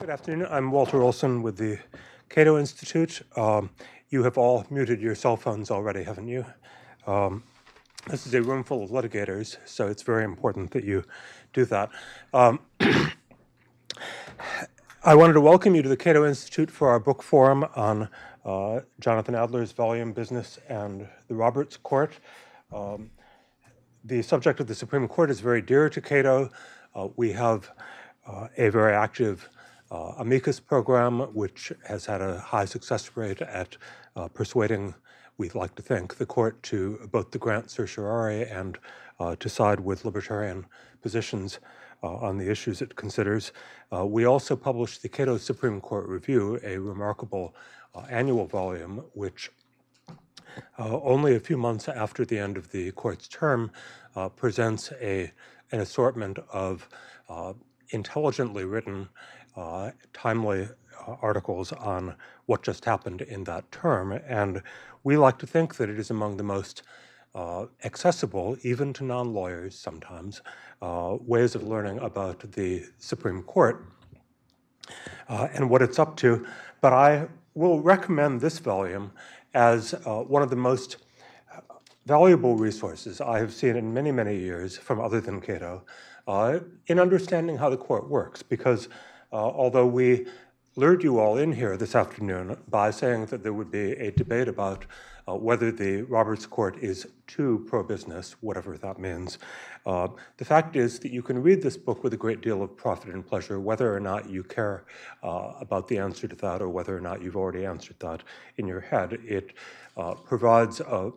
Good afternoon. I'm Walter Olson with the Cato Institute. Um, you have all muted your cell phones already, haven't you? Um, this is a room full of litigators, so it's very important that you do that. Um, I wanted to welcome you to the Cato Institute for our book forum on uh, Jonathan Adler's volume Business and the Roberts Court. Um, the subject of the Supreme Court is very dear to Cato. Uh, we have uh, a very active uh, amicus program, which has had a high success rate at uh, persuading, we'd like to thank the court to both to grant certiorari and uh, to side with libertarian positions uh, on the issues it considers. Uh, we also published the Cato Supreme Court Review, a remarkable uh, annual volume, which only a few months after the end of the court's term presents a, an assortment of intelligently written uh, timely uh, articles on what just happened in that term. And we like to think that it is among the most uh, accessible, even to non lawyers sometimes, uh, ways of learning about the Supreme Court uh, and what it's up to. But I will recommend this volume as uh, one of the most valuable resources I have seen in many, many years from other than Cato in understanding how the court works, because uh, although we lured you all in here this afternoon by saying that there would be a debate about uh, whether the Roberts Court is too pro business, whatever that means. Uh, the fact is that you can read this book with a great deal of profit and pleasure, whether or not you care uh, about the answer to that or whether or not you've already answered that in your head. It uh, provides a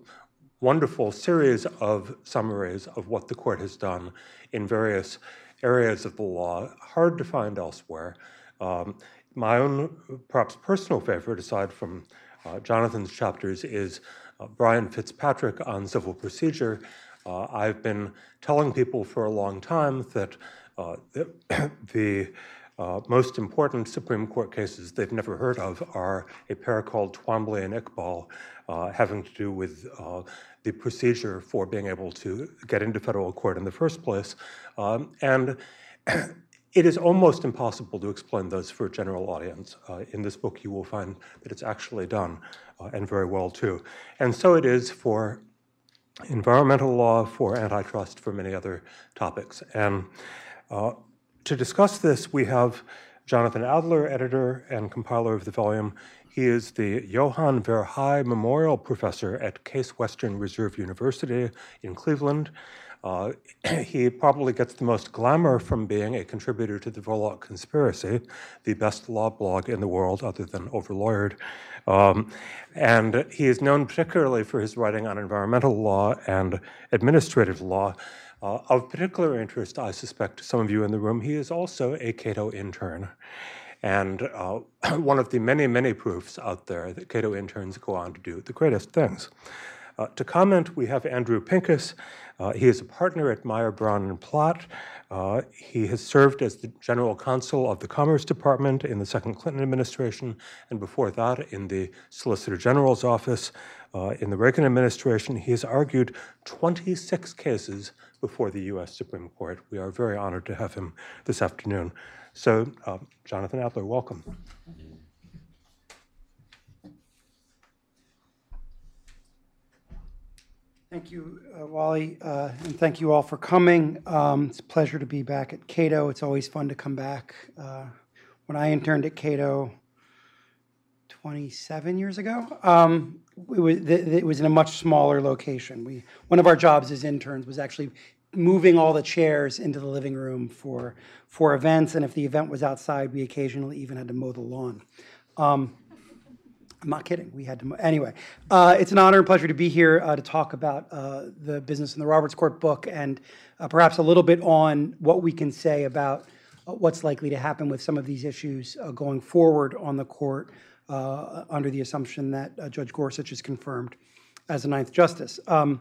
wonderful series of summaries of what the court has done in various areas of the law, hard to find elsewhere. Um, my own, perhaps personal favorite, aside from uh, Jonathan's chapters, is uh, Brian Fitzpatrick on civil procedure. Uh, I've been telling people for a long time that uh, the, the uh, most important Supreme Court cases they've never heard of are a pair called Twombly and Iqbal, having to do with the procedure for being able to get into federal court in the first place. Um, and it is almost impossible to explain those for a general audience. Uh, in this book, you will find that it's actually done, uh, and very well too. And so it is for environmental law, for antitrust, for many other topics. And uh, to discuss this, we have Jonathan Adler, editor and compiler of the volume, he is the Johan Verheij Memorial Professor at Case Western Reserve University in Cleveland. Uh, he probably gets the most glamour from being a contributor to the Volokh Conspiracy, the best law blog in the world other than Overlawyered. Um, and he is known particularly for his writing on environmental law and administrative law. Uh, of particular interest, I suspect, to some of you in the room, he is also a Cato intern. And uh, one of the many, many proofs out there that Cato interns go on to do the greatest things. Uh, to comment, we have Andrew Pincus. Uh, he is a partner at Mayer, Brown, and Platt. Uh, he has served as the general counsel of the Commerce Department in the second Clinton administration, and before that in the Solicitor General's office. Uh, in the Reagan administration, he has argued 26 cases before the U.S. Supreme Court. We are very honored to have him this afternoon. So, uh, Jonathan Adler, welcome. Thank you, uh, Wally, uh, and thank you all for coming. Um, it's a pleasure to be back at Cato. It's always fun to come back. Uh, when I interned at Cato 27 years ago, um, it, was, it was in a much smaller location. We one of our jobs as interns was actually moving all the chairs into the living room for for events, and if the event was outside, we occasionally even had to mow the lawn. Um, I'm not kidding. We had to. Anyway, uh, it's an honor and pleasure to be here uh, to talk about uh, the business in the Roberts Court book and uh, perhaps a little bit on what we can say about uh, what's likely to happen with some of these issues uh, going forward on the court under the assumption that Judge Gorsuch is confirmed as the ninth justice. Um,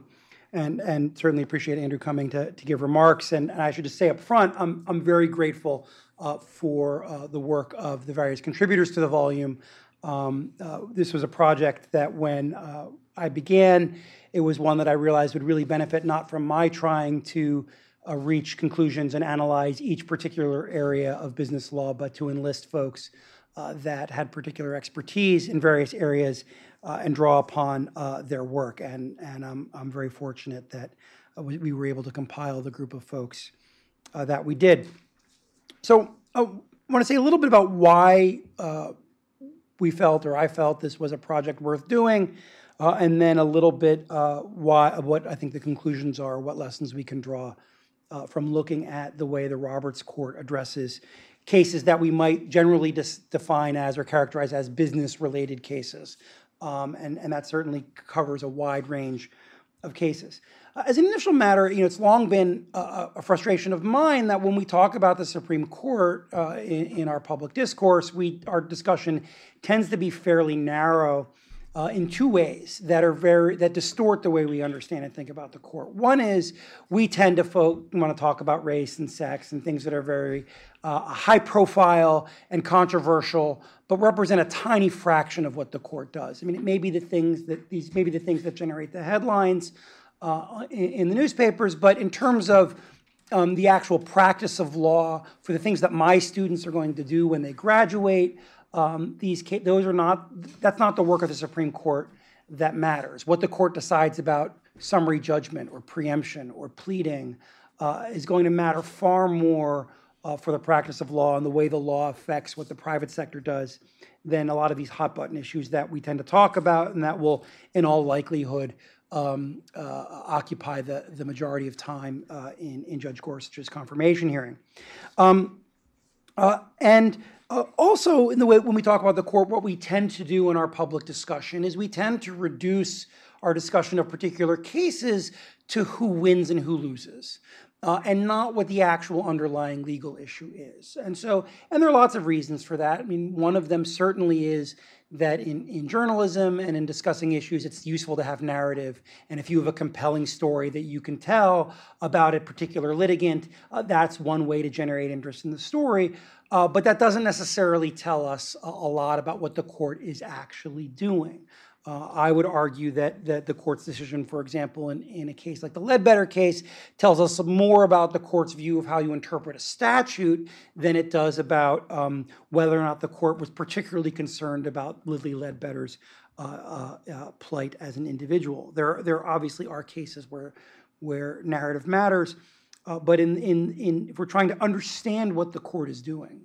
and, and certainly appreciate Andrew coming to, to give remarks. And, and I should just say up front, I'm, I'm very grateful uh, for uh, the work of the various contributors to the volume. Um, uh, this was a project that when uh, I began, it was one that I realized would really benefit not from my trying to uh, reach conclusions and analyze each particular area of business law, but to enlist folks uh, that had particular expertise in various areas uh, and draw upon uh, their work. And, and I'm, I'm very fortunate that uh, we, we were able to compile the group of folks uh, that we did. So I want to say a little bit about why uh, we felt, or I felt, this was a project worth doing, and then a little bit why what I think the conclusions are, what lessons we can draw uh, from looking at the way the Roberts Court addresses cases that we might generally define as or characterize as business-related cases, um, and and that certainly covers a wide range of cases. Uh, as an initial matter, you know, it's long been a, a, frustration of mine that when we talk about the Supreme Court uh, in, in, our public discourse, we our discussion tends to be fairly narrow uh, in two ways that are very that distort the way we understand and think about the court. One is we tend to fo- want to talk about race and sex and things that are very uh, high profile and controversial, but represent a tiny fraction of what the court does. I mean, it may be the things that these may be the things that generate the headlines uh, in, in, the newspapers, but in terms of um, the actual practice of law for the things that my students are going to do when they graduate, um, these those are not that's not the work of the Supreme Court that matters. What the court decides about summary judgment or preemption or pleading uh, is going to matter far more uh, for the practice of law and the way the law affects what the private sector does than a lot of these hot button issues that we tend to talk about and that will, in all likelihood, um, uh, occupy the, the majority of time uh, in, in Judge Gorsuch's confirmation hearing. Um, uh, and uh, also, in the way when we talk about the court, what we tend to do in our public discussion is we tend to reduce our discussion of particular cases to who wins and who loses. Uh, and not what the actual underlying legal issue is. And so, and there are lots of reasons for that. I mean, one of them certainly is that in, in journalism and in discussing issues, it's useful to have narrative. And if you have a compelling story that you can tell about a particular litigant, uh, that's one way to generate interest in the story. Uh, but that doesn't necessarily tell us a, a, lot about what the court is actually doing. Uh, I would argue that, that the court's decision, for example, in, in a case like the Ledbetter case, tells us more about the court's view of how you interpret a statute than it does about um, whether or not the court was particularly concerned about Lilly Ledbetter's uh, uh, uh, plight as an individual. There, there obviously are cases where, where narrative matters, uh, but in, in, in, if we're trying to understand what the court is doing,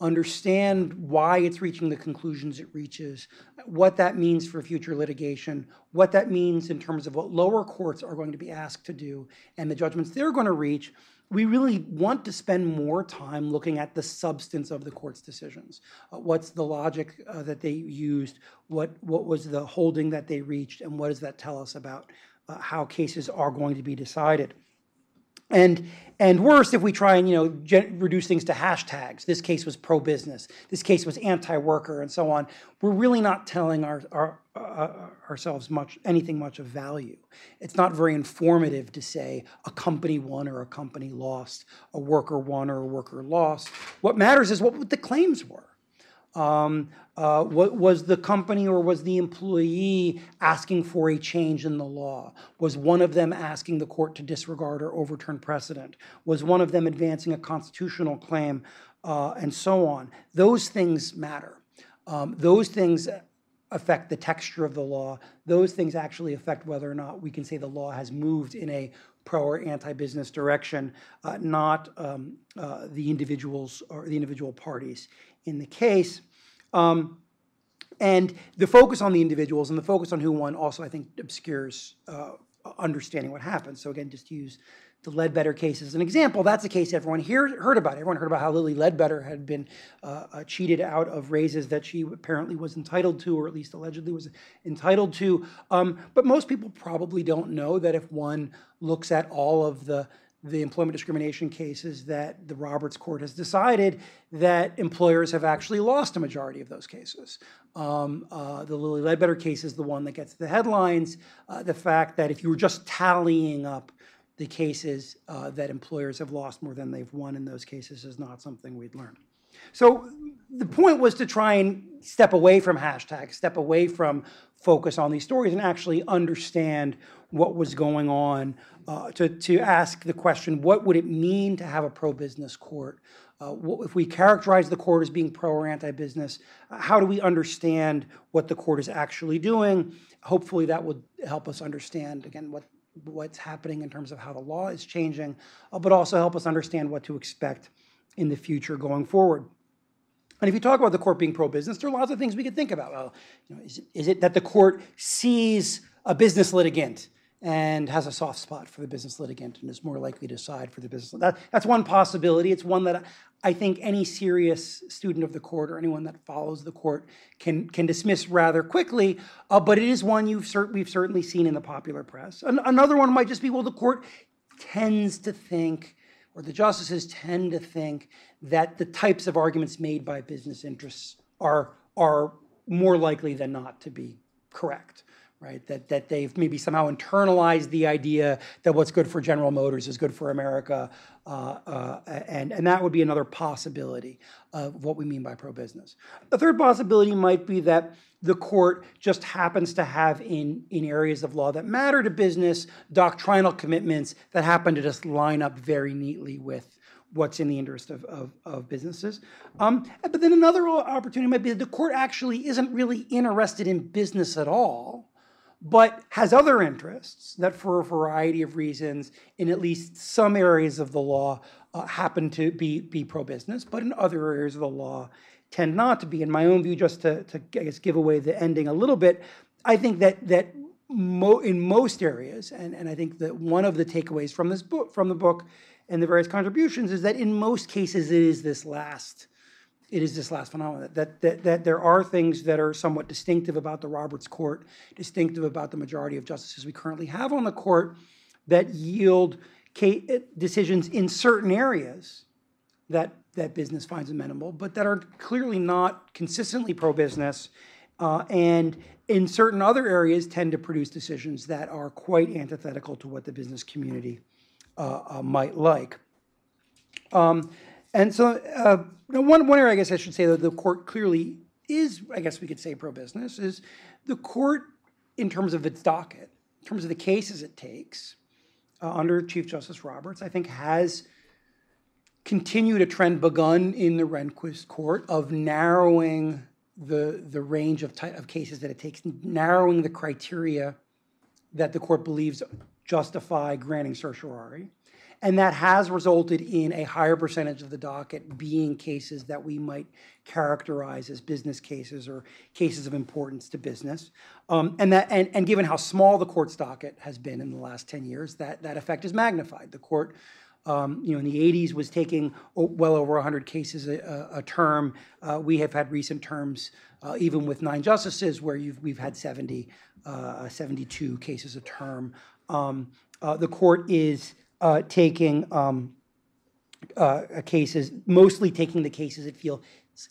understand why it's reaching the conclusions it reaches, what that means for future litigation, what that means in terms of what lower courts are going to be asked to do, and the judgments they're going to reach, we really want to spend more time looking at the substance of the court's decisions. Uh, what's the logic uh, that they used? What, what was the holding that they reached? And what does that tell us about uh, how cases are going to be decided? And and worse, if we try and you know gen- reduce things to hashtags. This case was pro-business. This case was anti-worker, and so on. We're really not telling our, our uh, ourselves much anything much of value. It's not very informative to say a company won or a company lost, a worker won or a worker lost. What matters is what the claims were. Um, uh, what, was the company or was the employee asking for a change in the law? Was one of them asking the court to disregard or overturn precedent? Was one of them advancing a constitutional claim, uh, and so on? Those things matter. Um, those things affect the texture of the law. Those things actually affect whether or not we can say the law has moved in a pro or anti-business direction, uh, not um, uh, the individuals or the individual parties in the case. Um, and the focus on the individuals and the focus on who won also, I think, obscures uh, understanding what happened. So again, just use the Ledbetter case as an example. That's a case everyone here heard about. Everyone heard about how Lilly Ledbetter had been uh, uh, cheated out of raises that she apparently was entitled to, or at least allegedly was entitled to. Um, but most people probably don't know that if one looks at all of the the employment discrimination cases that the Roberts Court has decided that employers have actually lost a majority of those cases. Um, uh, the Lilly Ledbetter case is the one that gets the headlines. Uh, the fact that if you were just tallying up the cases uh, that employers have lost more than they've won in those cases is not something we'd learn. So the point was to try and step away from hashtags, step away from focus on these stories, and actually understand what was going on. Uh, to to ask the question, what would it mean to have a pro-business court? Uh, if we characterize the court as being pro or anti-business, uh, how do we understand what the court is actually doing? Hopefully, that would help us understand again what what's happening in terms of how the law is changing, uh, but also help us understand what to expect in the future going forward. And if you talk about the court being pro-business, there are lots of things we could think about. Well, you know, is, it, is it that the court sees a business litigant and has a soft spot for the business litigant and is more likely to side for the business? That, that's one possibility. It's one that I think any serious student of the court or anyone that follows the court can can dismiss rather quickly. Uh, but it is one you've we've certainly seen in the popular press. An- another one might just be well, the court tends to think, or the justices tend to think that the types of arguments made by business interests are are more likely than not to be correct right? That, that they've maybe somehow internalized the idea that what's good for General Motors is good for America. Uh, uh, and, and that would be another possibility of what we mean by pro business. The third possibility might be that the court just happens to have in, in areas of law that matter to business doctrinal commitments that happen to just line up very neatly with what's in the interest of, of, of businesses. Um, but then another opportunity might be that the court actually isn't really interested in business at all but has other interests that, for a variety of reasons, in at least some areas of the law, uh, happen to be, be pro business, but in other areas of the law, tend not to be. In my own view, just to, to I guess, give away the ending a little bit, I think that, that mo- in most areas, and, and I think that one of the takeaways from this book, from the book and the various contributions, is that in most cases it is this last it is this last phenomenon that, that, that there are things that are somewhat distinctive about the Roberts Court, distinctive about the majority of justices we currently have on the court, that yield decisions in certain areas that, that business finds amenable, but that are clearly not consistently pro business, uh, and in certain other areas tend to produce decisions that are quite antithetical to what the business community uh, uh, might like. Um, and so, uh, one, one area I guess I should say that the court clearly is, I guess we could say, pro business, is the court, in terms of its docket, in terms of the cases it takes uh, under Chief Justice Roberts, I think has continued a trend begun in the Rehnquist court of narrowing the, the range of, ty- of cases that it takes, narrowing the criteria that the court believes justify granting certiorari. And that has resulted in a higher percentage of the docket being cases that we might characterize as business cases or cases of importance to business. Um, and, that, and, and given how small the court's docket has been in the last 10 years, that, that effect is magnified. The court um, you know, in the 80s was taking well over 100 cases a, a term. Uh, we have had recent terms, uh, even with nine justices, where we've had 70, uh, 72 cases a term. Um, uh, the court is uh, taking um, uh, cases, mostly taking the cases it feels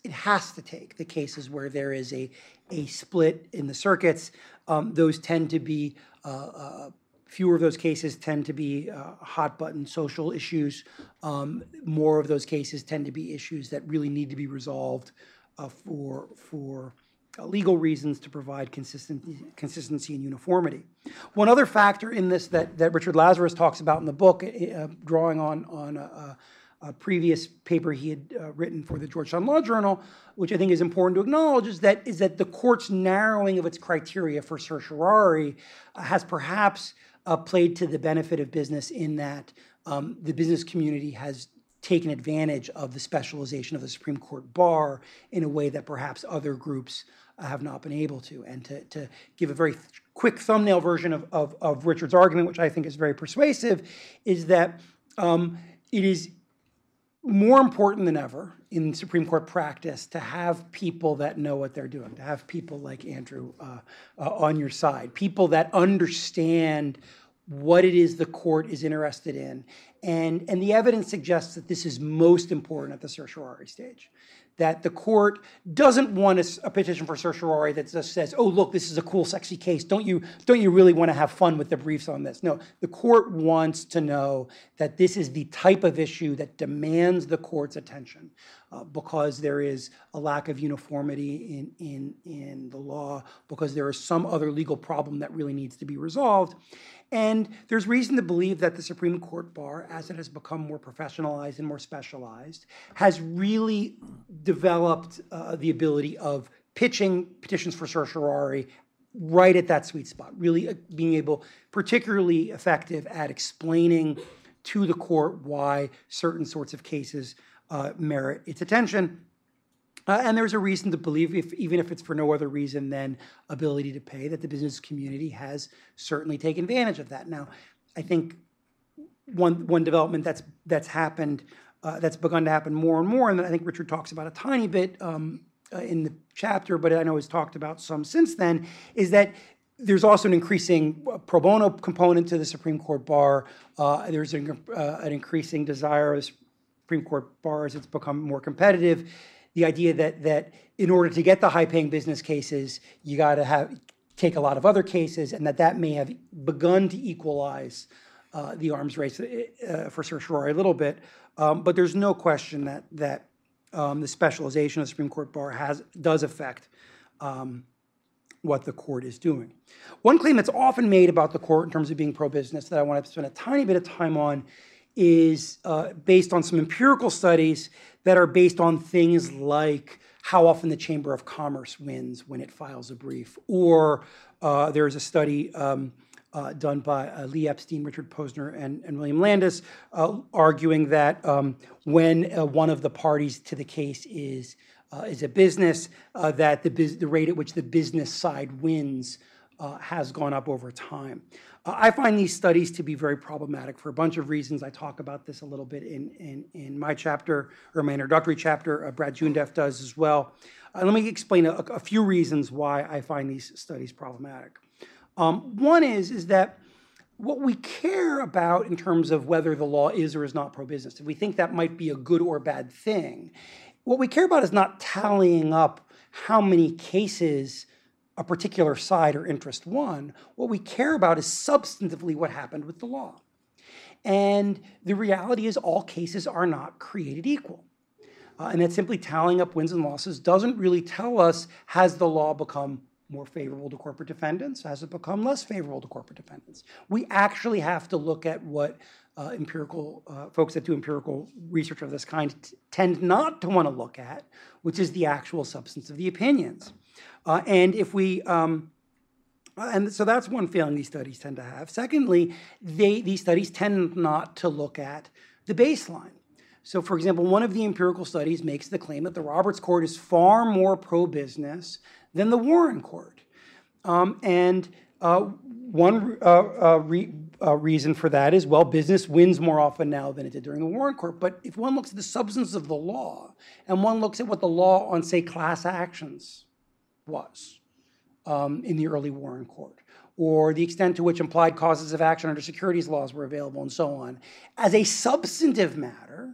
it has to take, the cases where there is a, a split in the circuits. Um, those tend to be, uh, uh, fewer of those cases tend to be uh, hot button social issues. Um, more of those cases tend to be issues that really need to be resolved uh, for, for legal reasons to provide consistency, consistency and uniformity. One other factor in this that, that Richard Lazarus talks about in the book, uh, drawing on, on a, a, previous paper he had uh, written for the Georgetown Law Journal, which I think is important to acknowledge, is that, is that the court's narrowing of its criteria for certiorari uh, has perhaps uh, played to the benefit of business in that um, the business community has taken advantage of the specialization of the Supreme Court bar in a way that perhaps other groups have not been able to. And to, to give a very th- quick thumbnail version of, of, of, Richard's argument, which I think is very persuasive, is that um, it is more important than ever in Supreme Court practice to have people that know what they're doing, to have people like Andrew uh, uh, on your side, people that understand what it is the court is interested in. And, and the evidence suggests that this is most important at the certiorari stage that the court doesn't want a, a, petition for certiorari that just says, "Oh, look, this is a cool, sexy case. Don't you don't you really want to have fun with the briefs on this?" No, the court wants to know that this is the type of issue that demands the court's attention, uh, because there is a lack of uniformity in, in, in the law, because there is some other legal problem that really needs to be resolved. And there's reason to believe that the Supreme Court bar, as it has become more professionalized and more specialized, has really developed uh, the ability of pitching petitions for certiorari right at that sweet spot, really uh, being able, particularly effective at explaining to the court why certain sorts of cases uh, merit its attention. Uh, and there's a reason to believe, if, even if it's for no other reason than ability to pay, that the business community has certainly taken advantage of that. Now, I think one one development that's that's happened, uh, that's begun to happen more and more, and I think Richard talks about a tiny bit um, uh, in the chapter, but I know he's talked about some since then, is that there's also an increasing uh, pro bono component to the Supreme Court bar. Uh, there's an, uh, an, increasing desire the Supreme Court bar as it's become more competitive. The idea that that in order to get the high-paying business cases, you got to have take a lot of other cases, and that that may have begun to equalize uh, the arms race uh, for certiorari a little bit. Um, but there's no question that that um, the specialization of the Supreme Court bar has does affect. Um, what the court is doing. One claim that's often made about the court in terms of being pro business that I want to spend a tiny bit of time on is uh, based on some empirical studies that are based on things like how often the Chamber of Commerce wins when it files a brief. Or uh, there's a study um, uh, done by uh, Lee Epstein, Richard Posner, and, and William Landes, uh, arguing that um, when uh, one of the parties to the case is is a business, that the, the rate at which the business side wins uh, has gone up over time. Uh, I find these studies to be very problematic for a bunch of reasons. I talk about this a little bit in, in, in my chapter, or my introductory chapter. Uh, Brad Joondeph does as well. Uh, let me explain a, a, few reasons why I find these studies problematic. Um, one is, is that what we care about in terms of whether the law is or is not pro business, if we think that might be a good or bad thing, what we care about is not tallying up how many cases a particular side or interest won. What we care about is substantively what happened with the law. And the reality is, all cases are not created equal. Uh, and that simply tallying up wins and losses doesn't really tell us has the law become more favorable to corporate defendants? Has it become less favorable to corporate defendants? We actually have to look at what uh, empirical uh, folks that do empirical research of this kind tend not to want to look at, which is the actual substance of the opinions. Uh, and if we um, and so that's one failing these studies tend to have. Secondly, they, these studies tend not to look at the baseline. So, for example, one of the empirical studies makes the claim that the Roberts Court is far more pro business than the Warren Court. Um, and uh, one uh, uh, re- uh, reason for that is well, business wins more often now than it did during the Warren Court. But if one looks at the substance of the law and one looks at what the law on, say, class actions was um, in the early Warren Court, or the extent to which implied causes of action under securities laws were available, and so on, as a substantive matter,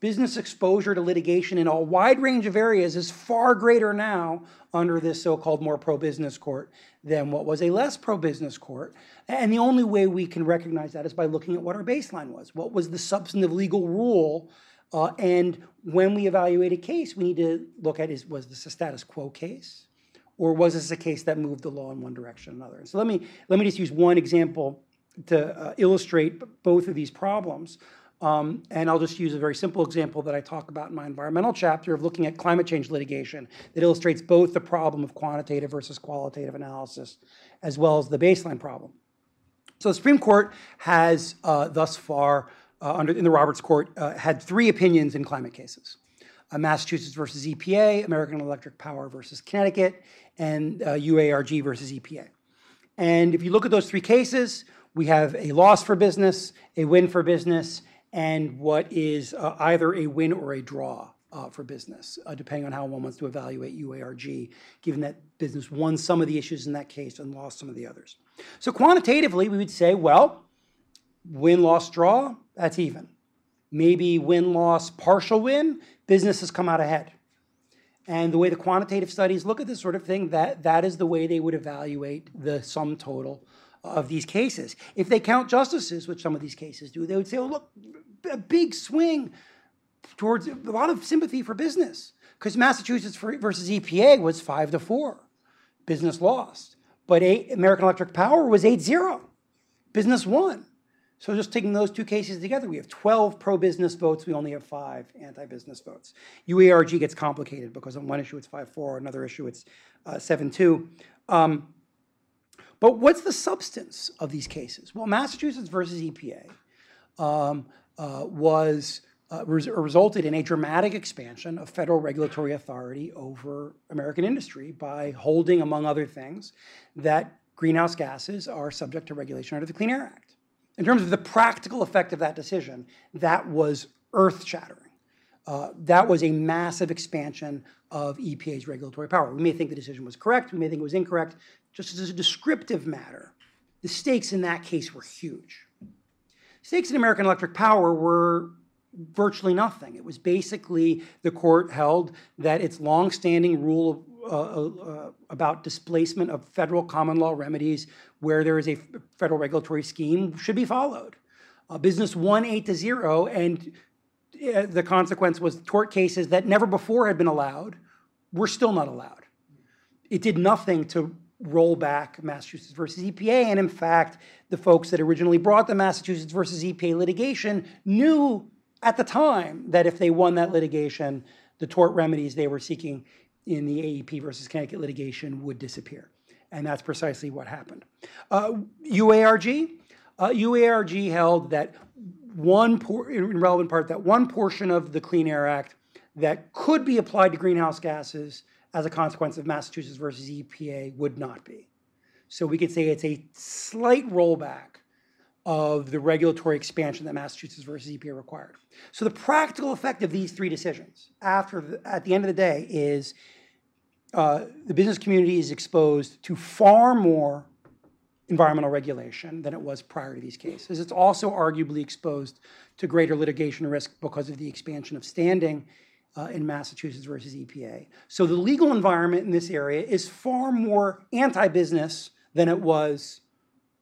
business exposure to litigation in a wide range of areas is far greater now under this so called more pro business court than what was a less pro business court. And the only way we can recognize that is by looking at what our baseline was. What was the substantive legal rule? Uh, and when we evaluate a case, we need to look at is was this a status quo case? Or was this a case that moved the law in one direction or another? So let me, let me just use one example to uh, illustrate both of these problems. Um, and I'll just use a very simple example that I talk about in my environmental chapter of looking at climate change litigation that illustrates both the problem of quantitative versus qualitative analysis, as well as the baseline problem. So the Supreme Court has uh, thus far, under, in the Roberts Court, uh, had three opinions in climate cases. Uh, Massachusetts versus EPA, American Electric Power versus Connecticut, and UARG uh, versus EPA. And if you look at those three cases, we have a loss for business, a win for business, and what is uh, either a win or a draw uh, for business, uh, depending on how one wants to evaluate UARG, given that business won some of the issues in that case and lost some of the others. So quantitatively, we would say, well, win, loss, draw, that's even. Maybe win, loss, partial win, business has come out ahead. And the way the quantitative studies look at this sort of thing, that, that is the way they would evaluate the sum total of these cases. If they count justices, which some of these cases do, they would say, oh, look, a big swing. towards a lot of sympathy for business because Massachusetts versus EPA was five to four, business lost. But eight, American Electric Power was 8 0, business won. So just taking those two cases together, we have 12 pro-business votes. We only have five anti-business votes. UARG gets complicated because on one issue it's 5-4, another issue it's 7-2. Um, but what's the substance of these cases? Well, Massachusetts versus EPA um, uh, was uh, res- resulted in a dramatic expansion of federal regulatory authority over American industry by holding, among other things, that greenhouse gases are subject to regulation under the Clean Air Act. In terms of the practical effect of that decision, that was earth shattering. Uh, that was a massive expansion of EPA's regulatory power. We may think the decision was correct, we may think it was incorrect. Just as a descriptive matter, the stakes in that case were huge. Stakes in American Electric Power were virtually nothing. It was basically the court held that its longstanding rule uh, uh, about displacement of federal common law remedies where there is a federal regulatory scheme should be followed. Uh, business won eight to zero, and uh, the consequence was tort cases that never before had been allowed were still not allowed. It did nothing to roll back Massachusetts versus EPA, and in fact, the folks that originally brought the Massachusetts versus EPA litigation knew at the time that if they won that litigation, the tort remedies they were seeking in the AEP versus Connecticut litigation would disappear. And that's precisely what happened. Uh, UARG, uh, UARG held that one, por- in relevant part, that one portion of the Clean Air Act that could be applied to greenhouse gases as a consequence of Massachusetts versus EPA would not be. So we could say it's a slight rollback of the regulatory expansion that Massachusetts versus EPA required. So the practical effect of these three decisions, after the, at the end of the day, is uh, the business community is exposed to far more environmental regulation than it was prior to these cases. It's also arguably exposed to greater litigation risk because of the expansion of standing uh, in Massachusetts versus EPA. So the legal environment in this area is far more anti business than it was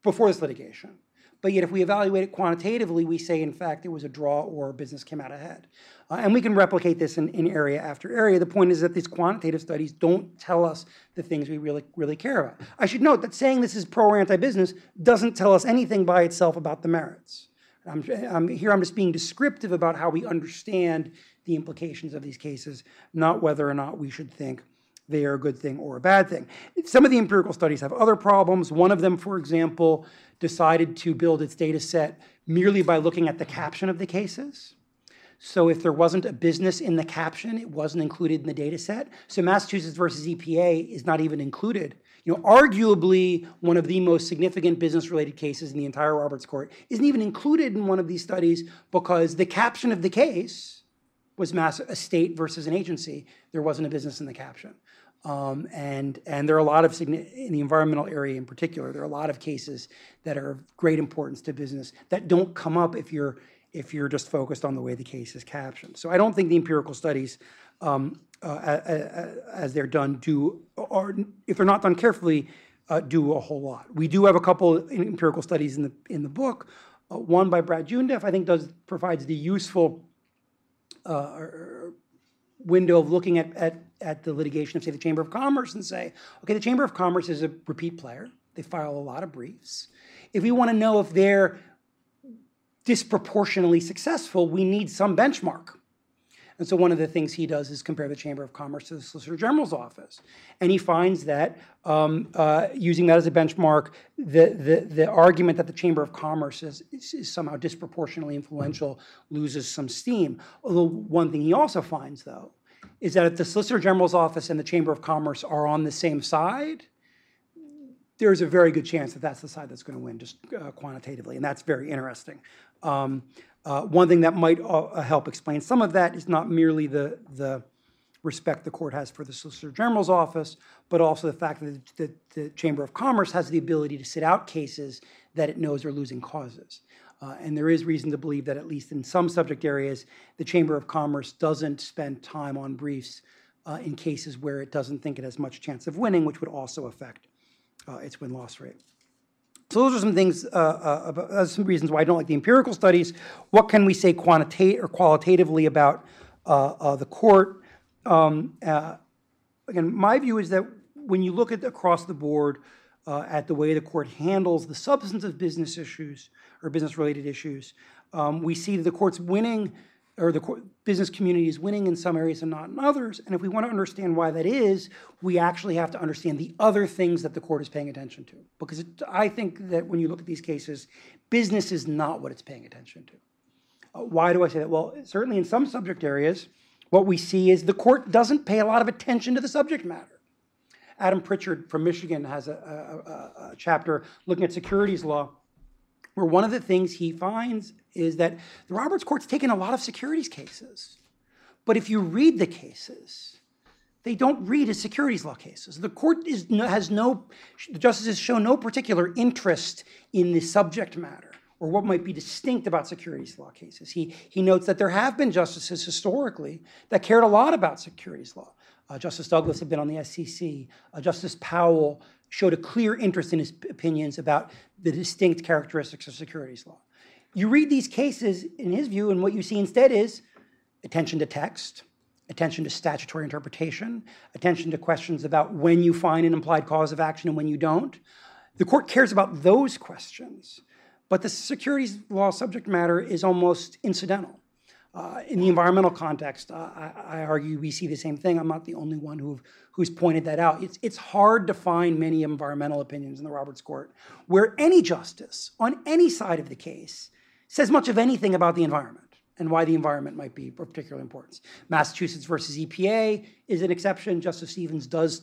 before this litigation. But yet, if we evaluate it quantitatively, we say, in fact, it was a draw or business came out ahead. Uh, and we can replicate this in, in area after area. The point is that these quantitative studies don't tell us the things we really, really care about. I should note that saying this is pro or anti business doesn't tell us anything by itself about the merits. I'm, I'm, here I'm just being descriptive about how we understand the implications of these cases, not whether or not we should think they are a good thing or a bad thing. Some of the empirical studies have other problems. One of them, for example, decided to build its data set merely by looking at the caption of the cases. So if there wasn't a business in the caption, it wasn't included in the data set. So Massachusetts versus EPA is not even included. You know, arguably one of the most significant business-related cases in the entire Roberts Court isn't even included in one of these studies because the caption of the case was mass a state versus an agency. There wasn't a business in the caption. Um, and and there are a lot of in the environmental area in particular. There are a lot of cases that are of great importance to business that don't come up if you're if you're just focused on the way the case is captioned. So I don't think the empirical studies, um, uh, as they're done, do or if they're not done carefully, uh, do a whole lot. We do have a couple empirical studies in the in the book. Uh, one by Brad Joondeph, I think, does provides the useful uh, window of looking at, at, at the litigation of, say, the Chamber of Commerce and say, okay, the Chamber of Commerce is a repeat player. They file a lot of briefs. If we want to know if they're disproportionately successful, we need some benchmark. And so one of the things he does is compare the Chamber of Commerce to the Solicitor General's office. And he finds that um, uh, using that as a benchmark, the, the, the, argument that the Chamber of Commerce is, is, somehow disproportionately influential loses some steam. Although one thing he also finds, though, is that if the Solicitor General's office and the Chamber of Commerce are on the same side, there's a very good chance that that's the side that's going to win, just uh, quantitatively. And that's very interesting. Um, uh, one thing that might uh, help explain some of that is not merely the, the respect the court has for the Solicitor General's office, but also the fact that the, the Chamber of Commerce has the ability to sit out cases that it knows are losing causes. Uh, and there is reason to believe that, at least in some subject areas, the Chamber of Commerce doesn't spend time on briefs uh, in cases where it doesn't think it has much chance of winning, which would also affect uh, its win loss rate. So those are some things, uh, uh, uh, some reasons why I don't like the empirical studies. What can we say quantitative or qualitatively about uh, uh, the court? Um, uh, again, my view is that when you look at across the board at the way the court handles the substance of business issues or business-related issues, um, we see that the court's winning or the business community is winning in some areas and not in others. And if we want to understand why that is, we actually have to understand the other things that the court is paying attention to. Because it, I think that when you look at these cases, business is not what it's paying attention to. Uh, why do I say that? Well, certainly in some subject areas, what we see is the court doesn't pay a lot of attention to the subject matter. Adam Pritchard from Michigan has a, a, a chapter looking at securities law where one of the things he finds is that the Roberts Court's taken a lot of securities cases. But if you read the cases, they don't read as securities law cases. The court is, has no, the justices show no particular interest in the subject matter or what might be distinct about securities law cases. He, he notes that there have been justices historically that cared a lot about securities law. Uh, Justice Douglas had been on the SEC. Uh, Justice Powell showed a clear interest in his opinions about the distinct characteristics of securities law. You read these cases, in his view, and what you see instead is attention to text, attention to statutory interpretation, attention to questions about when you find an implied cause of action and when you don't. The court cares about those questions, but the securities law subject matter is almost incidental. Uh, in the environmental context, uh, I, I, argue we see the same thing. I'm not the only one who who's pointed that out. It's, it's hard to find many environmental opinions in the Roberts Court where any justice on any side of the case says much of anything about the environment and why the environment might be of particular importance. Massachusetts versus EPA is an exception. Justice Stevens does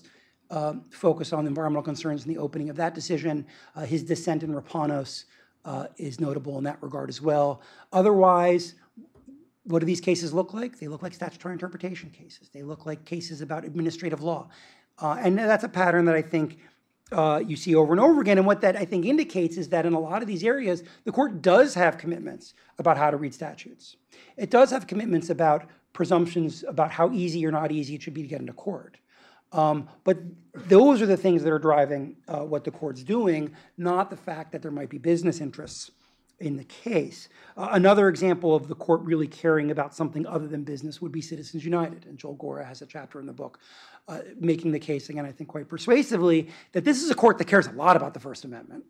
uh, focus on environmental concerns in the opening of that decision. Uh, his dissent in Rapanos uh, is notable in that regard as well. Otherwise, what do these cases look like? They look like statutory interpretation cases. They look like cases about administrative law. Uh, and that's a pattern that I think uh, you see over and over again. And what that I think indicates is that in a lot of these areas, the court does have commitments about how to read statutes. It does have commitments about presumptions about how easy or not easy it should be to get into court. Um, but those are the things that are driving uh, what the court's doing, not the fact that there might be business interests in the case. Uh, another example of the court really caring about something other than business would be Citizens United. And Joel Gora has a chapter in the book uh, making the case, again, I think quite persuasively, that this is a court that cares a lot about the First Amendment.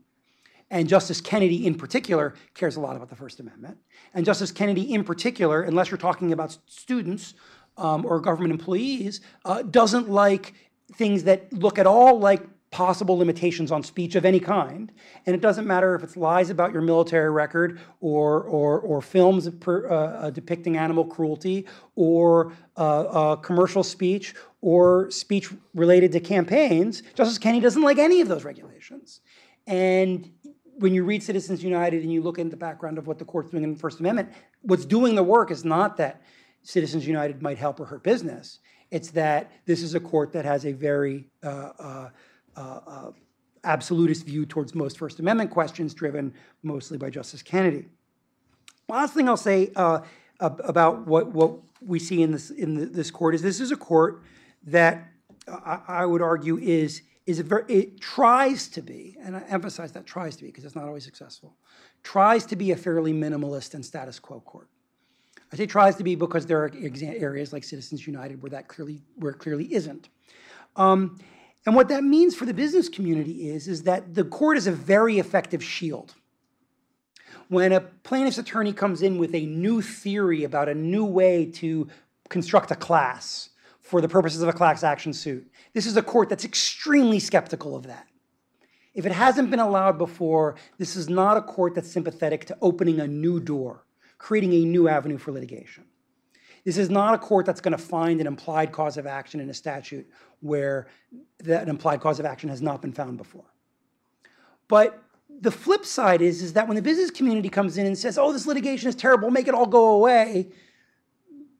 And Justice Kennedy, in particular, cares a lot about the First Amendment. And Justice Kennedy, in particular, unless you're talking about students um, or government employees, uh, doesn't like things that look at all like possible limitations on speech of any kind. And it doesn't matter if it's lies about your military record or, or, or films per, uh, uh, depicting animal cruelty or uh, uh, commercial speech or speech related to campaigns. Justice Kennedy doesn't like any of those regulations. And when you read Citizens United and you look into the background of what the court's doing in the First Amendment, what's doing the work is not that Citizens United might help or hurt business. It's that this is a court that has a very uh, uh, absolutist view towards most First Amendment questions, driven mostly by Justice Kennedy. Last thing I'll say uh, about what, what we see in this in the, this court is this is a court that I, I would argue is is a very it tries to be, and I emphasize that tries to be because it's not always successful, tries to be a fairly minimalist and status quo court. I say tries to be because there are areas like Citizens United where that clearly where it clearly isn't. Um, and what that means for the business community is, is that the court is a very effective shield. When a plaintiff's attorney comes in with a new theory about a new way to construct a class for the purposes of a class action suit, this is a court that's extremely skeptical of that. If it hasn't been allowed before, this is not a court that's sympathetic to opening a new door, creating a new avenue for litigation. This is not a court that's going to find an implied cause of action in a statute where that implied cause of action has not been found before. But the flip side is, is that when the business community comes in and says, oh, this litigation is terrible, make it all go away,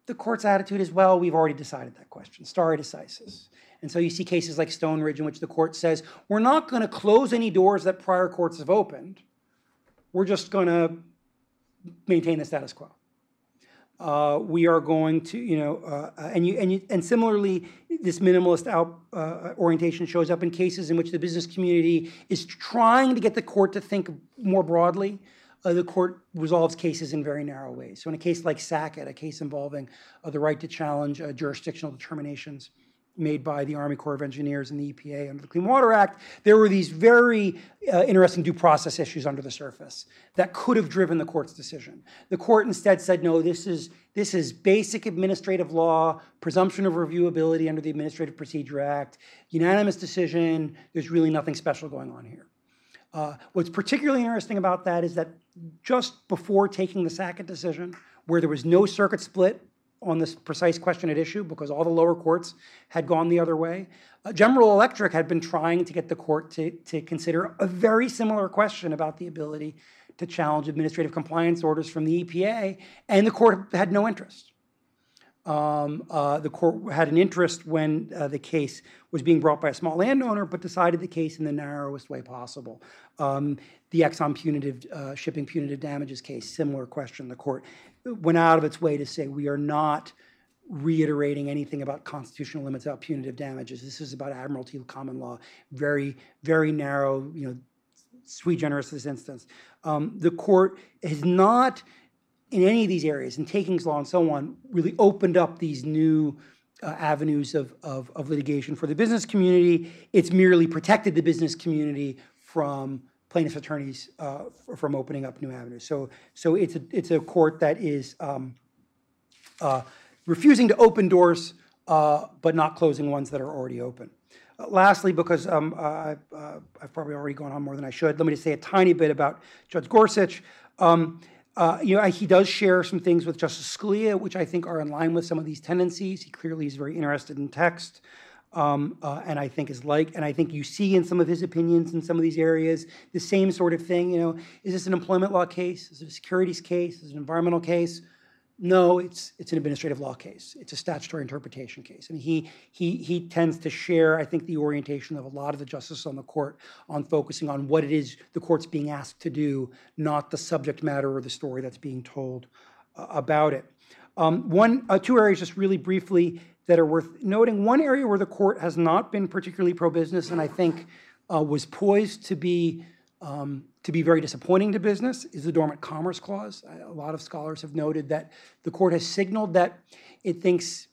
the court's attitude is, well, we've already decided that question, stare decisis. And so you see cases like Stoneridge in which the court says, we're not going to close any doors that prior courts have opened. We're just going to maintain the status quo. Uh, we are going to, you know, uh, and you and you, and similarly, this minimalist out uh, orientation shows up in cases in which the business community is trying to get the court to think more broadly. Uh, the court resolves cases in very narrow ways. So, in a case like Sackett, a case involving uh, the right to challenge uh, jurisdictional determinations made by the Army Corps of Engineers and the EPA under the Clean Water Act, there were these very uh, interesting due process issues under the surface that could have driven the court's decision. The court instead said, no, this is, this is basic administrative law, presumption of reviewability under the Administrative Procedure Act, unanimous decision, there's really nothing special going on here. Uh, what's particularly interesting about that is that just before taking the Sackett decision, where there was no circuit split on this precise question at issue because all the lower courts had gone the other way. Uh, General Electric had been trying to get the court to, to consider a very similar question about the ability to challenge administrative compliance orders from the EPA, and the court had no interest. Um, uh, the court had an interest when uh, the case was being brought by a small landowner, but decided the case in the narrowest way possible. Um, the Exxon punitive uh, shipping punitive damages case, similar question. The court went out of its way to say we are not reiterating anything about constitutional limits about punitive damages. This is about admiralty common law, very very narrow. You know, sui generis this instance. Um, the court has not in any of these areas, in takings law and so on, really opened up these new uh, avenues of, of, of, litigation for the business community. It's merely protected the business community from plaintiffs' attorneys uh, from opening up new avenues. So, so it's a it's a court that is um, uh, refusing to open doors, uh, but not closing ones that are already open. Uh, lastly, because um, uh, I've probably already gone on more than I should, let me just say a tiny bit about Judge Gorsuch. Um, uh, you know, he does share some things with Justice Scalia, which I think are in line with some of these tendencies. He clearly is very interested in text, um, uh, and I think is like, and I think you see in some of his opinions in some of these areas the same sort of thing. You know, is this an employment law case? Is it a securities case? Is it an environmental case? No, it's it's an administrative law case. It's a statutory interpretation case. I mean, he he he tends to share, I think, the orientation of a lot of the justices on the court on focusing on what it is the court's being asked to do, not the subject matter or the story that's being told uh, about it. Um, one, uh, two areas, just really briefly, that are worth noting. One area where the court has not been particularly pro-business, and I think uh, was poised to be um, to be very disappointing to business is the Dormant Commerce Clause. A lot of scholars have noted that the court has signaled that it thinks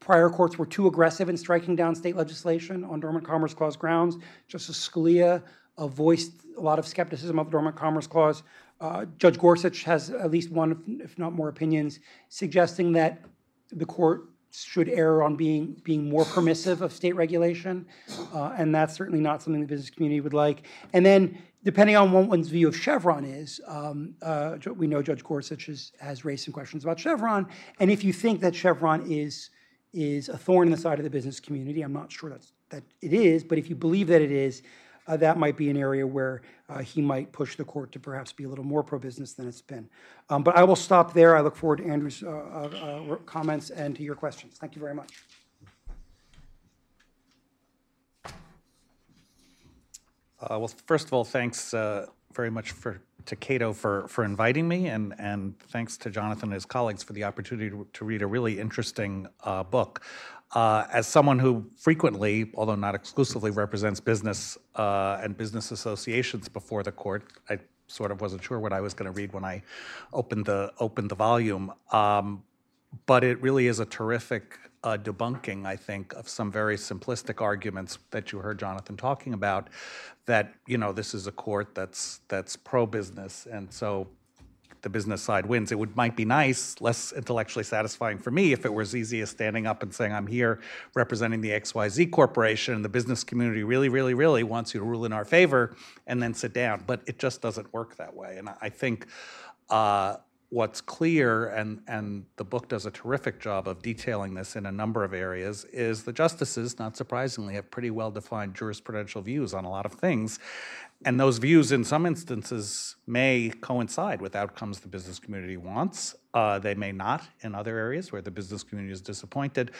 prior courts were too aggressive in striking down state legislation on Dormant Commerce Clause grounds. Justice Scalia uh, voiced a lot of skepticism of the Dormant Commerce Clause. Uh, Judge Gorsuch has at least one, if not more, opinions suggesting that the court should err on being being more permissive of state regulation, uh, and that's certainly not something the business community would like. And then depending on what one's view of Chevron is, um, uh, we know Judge Gorsuch has, has, raised some questions about Chevron. And if you think that Chevron is is a thorn in the side of the business community, I'm not sure that's, that it is, but if you believe that it is, uh, that might be an area where uh, he might push the court to perhaps be a little more pro-business than it's been. Um, but I will stop there. I look forward to Andrew's uh, uh, uh comments and to your questions. Thank you very much. Uh, well, first of all, thanks uh, very much for to Cato for for inviting me, and and thanks to Jonathan and his colleagues for the opportunity to, to read a really interesting uh, book. Uh, as someone who frequently, although not exclusively, represents business uh, and business associations before the court, I sort of wasn't sure what I was going to read when I opened the opened the volume. Um, but it really is a terrific uh, debunking, I think, of some very simplistic arguments that you heard Jonathan talking about. That you know this is a court that's that's pro business, and so the business side wins. It would might be nice, less intellectually satisfying for me if it were as easy as standing up and saying, "I'm here representing the XYZ corporation, and the business community really, really, really wants you to rule in our favor," and then sit down. But it just doesn't work that way, and I think. Uh, what's clear, and, and the book does a terrific job of detailing this in a number of areas, is the justices, not surprisingly, have pretty well defined jurisprudential views on a lot of things. And those views, in some instances, may coincide with outcomes the business community wants. Uh, they may not in other areas where the business community is disappointed.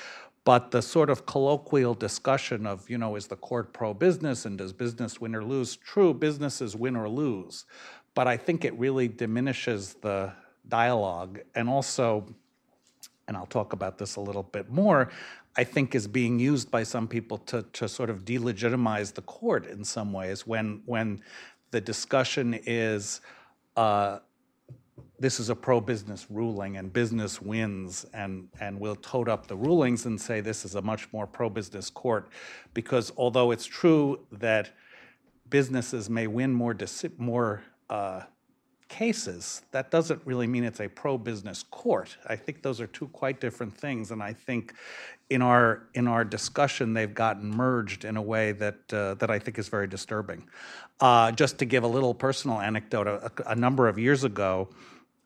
But the sort of colloquial discussion of, you know, is the court pro business and does business win or lose? True, businesses win or lose. But I think it really diminishes the dialogue and also and I'll talk about this a little bit more, I think is being used by some people to, to sort of delegitimize the court in some ways when, when the discussion is uh, this is a pro-business ruling and business wins and, and we'll tote up the rulings and say this is a much more pro-business court because although it's true that businesses may win more, more uh, cases, that doesn't really mean it's a pro-business court. I think those are two quite different things, and I think in our in our discussion they've gotten merged in a way that uh, that I think is very disturbing. Uh, just to give a little personal anecdote, a, a number of years ago.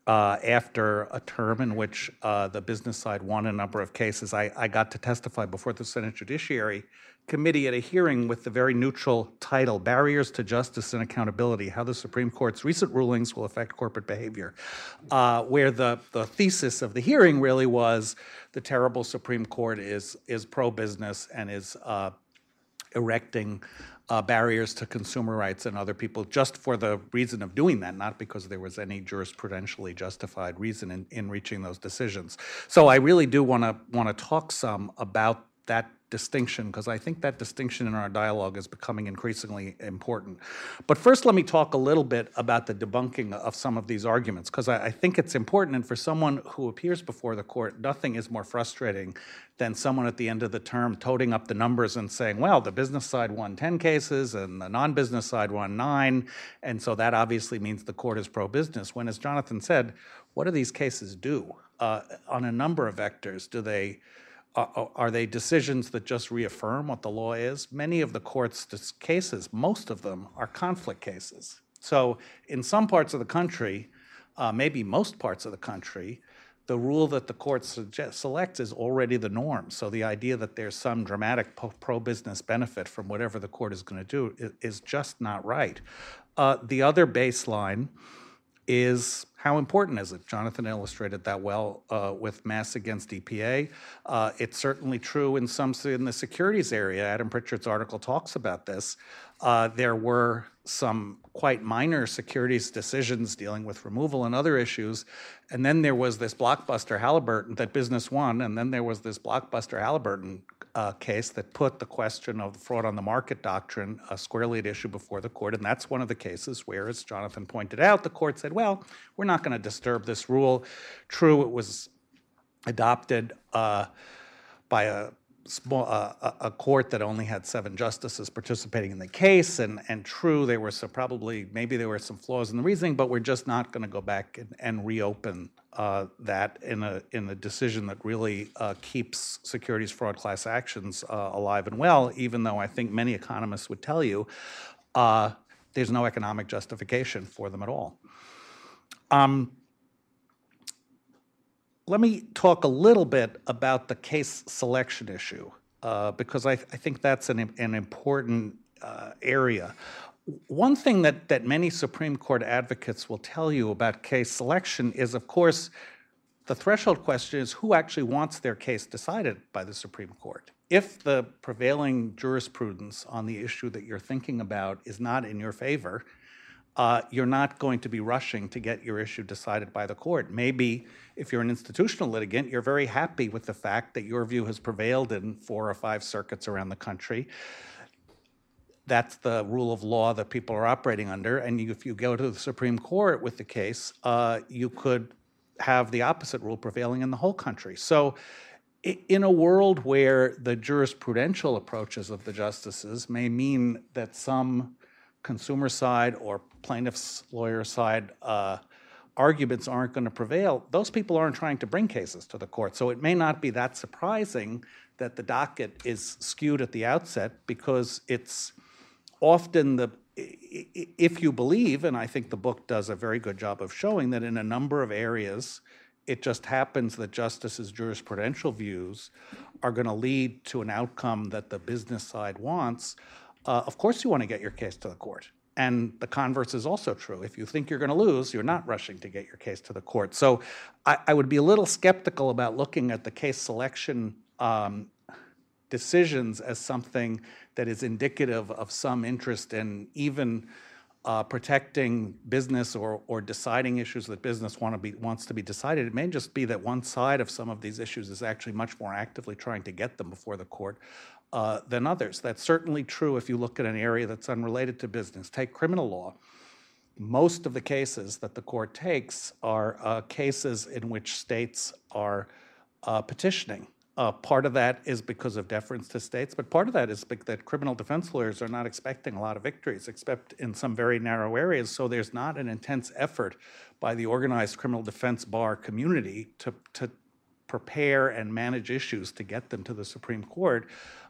Uh, after a term in which uh, the business side won a number of cases, I, I got to testify before the Senate Judiciary committee at a hearing with the very neutral title Barriers to Justice and Accountability How the Supreme Court's Recent Rulings Will Affect Corporate Behavior, uh, where the, the thesis of the hearing really was the terrible Supreme Court is, is pro business and is uh, erecting uh, barriers to consumer rights and other people just for the reason of doing that, not because there was any jurisprudentially justified reason in, in reaching those decisions. So I really do want to want to talk some about that distinction because I think that distinction in our dialogue is becoming increasingly important. But first, let me talk a little bit about the debunking of some of these arguments because I, I, think it's important. And for someone who appears before the court, nothing is more frustrating than someone at the end of the term toting up the numbers and saying, well, the business side won 10 cases and the non business side won nine. And so that obviously means the court is pro business. When, as Jonathan said, what do these cases do? Uh, on a number of vectors, do they are they decisions that just reaffirm what the law is? Many of the court's cases, most of them, are conflict cases. So, in some parts of the country, uh, maybe most parts of the country, the rule that the court suggest, selects is already the norm. So, the idea that there's some dramatic pro business benefit from whatever the court is going to do is, is, just not right. Uh, the other baseline is how important is it? Jonathan illustrated that well uh, with Mass against EPA. Uh, it's certainly true in some in the securities area. Adam Pritchard's article talks about this. Uh, there were some quite minor securities decisions dealing with removal and other issues, and then there was this blockbuster Halliburton that business won, and then there was this blockbuster Halliburton uh, case that put the question of the fraud on the market doctrine uh, squarely at issue before the court. And that's one of the cases where, as Jonathan pointed out, the court said, well, we're not going to disturb this rule. True, it was adopted uh, by a small uh, a court that only had seven justices participating in the case and and true there were some probably maybe there were some flaws in the reasoning but we're just not going to go back and, and reopen uh, that in a in a decision that really uh, keeps securities fraud class actions uh, alive and well even though I think many economists would tell you uh, there's no economic justification for them at all. Um, let me talk a little bit about the case selection issue, uh, because I, I, think that's an, an important uh, area. One thing that, that many Supreme Court advocates will tell you about case selection is, of course, the threshold question is who actually wants their case decided by the Supreme Court. If the prevailing jurisprudence on the issue that you're thinking about is not in your favor, uh, you're not going to be rushing to get your issue decided by the court. Maybe if you're an institutional litigant, you're very happy with the fact that your view has prevailed in four or five circuits around the country. That's the rule of law that people are operating under. And if you go to the Supreme Court with the case, uh, you could have the opposite rule prevailing in the whole country. So, in a world where the jurisprudential approaches of the justices may mean that some consumer side or plaintiff's lawyer side uh, arguments aren't going to prevail, those people aren't trying to bring cases to the court. So it may not be that surprising that the docket is skewed at the outset because it's often the if you believe, and I think the book does a very good job of showing that in a number of areas, it just happens that justices' jurisprudential views are going to lead to an outcome that the business side wants uh, of course you want to get your case to the court. And the converse is also true. If you think you're going to lose, you're not rushing to get your case to the court. So I, I would be a little skeptical about looking at the case selection um, decisions as something that is indicative of some interest in even uh, protecting business or, or deciding issues that business want to be, wants to be decided. It may just be that one side of some of these issues is actually much more actively trying to get them before the court uh, than others. That's certainly true if you look at an area that's unrelated to business. Take criminal law. Most of the cases that the court takes are uh, cases in which states are uh, petitioning uh, part of that is because of deference to states, but part of that is that criminal defense lawyers are not expecting a lot of victories, except in some very narrow areas. So there's not an intense effort by the organized criminal defense bar community to, to prepare and manage issues to get them to the Supreme Court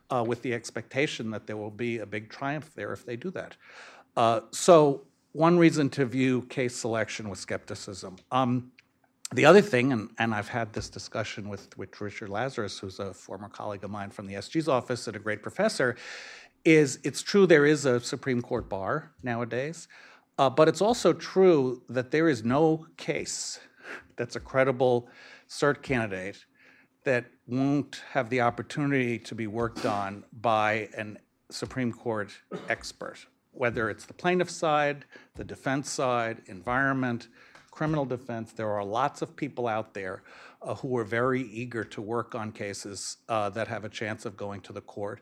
uh, with the expectation that there will be a big triumph there if they do that. Uh, so, one reason to view case selection with skepticism. Um, the other thing, and, and I've had this discussion with, with Richard Lazarus, who's a former colleague of mine from the SG's office and a great professor, is it's true there is a Supreme Court bar nowadays, uh, but it's also true that there is no case that's a credible cert candidate that won't have the opportunity to be worked on by an Supreme Court expert, whether it's the plaintiff side, the defense side, environment, criminal defense, there are lots of people out there uh, who are very eager to work on cases uh, that have a chance of going to the court,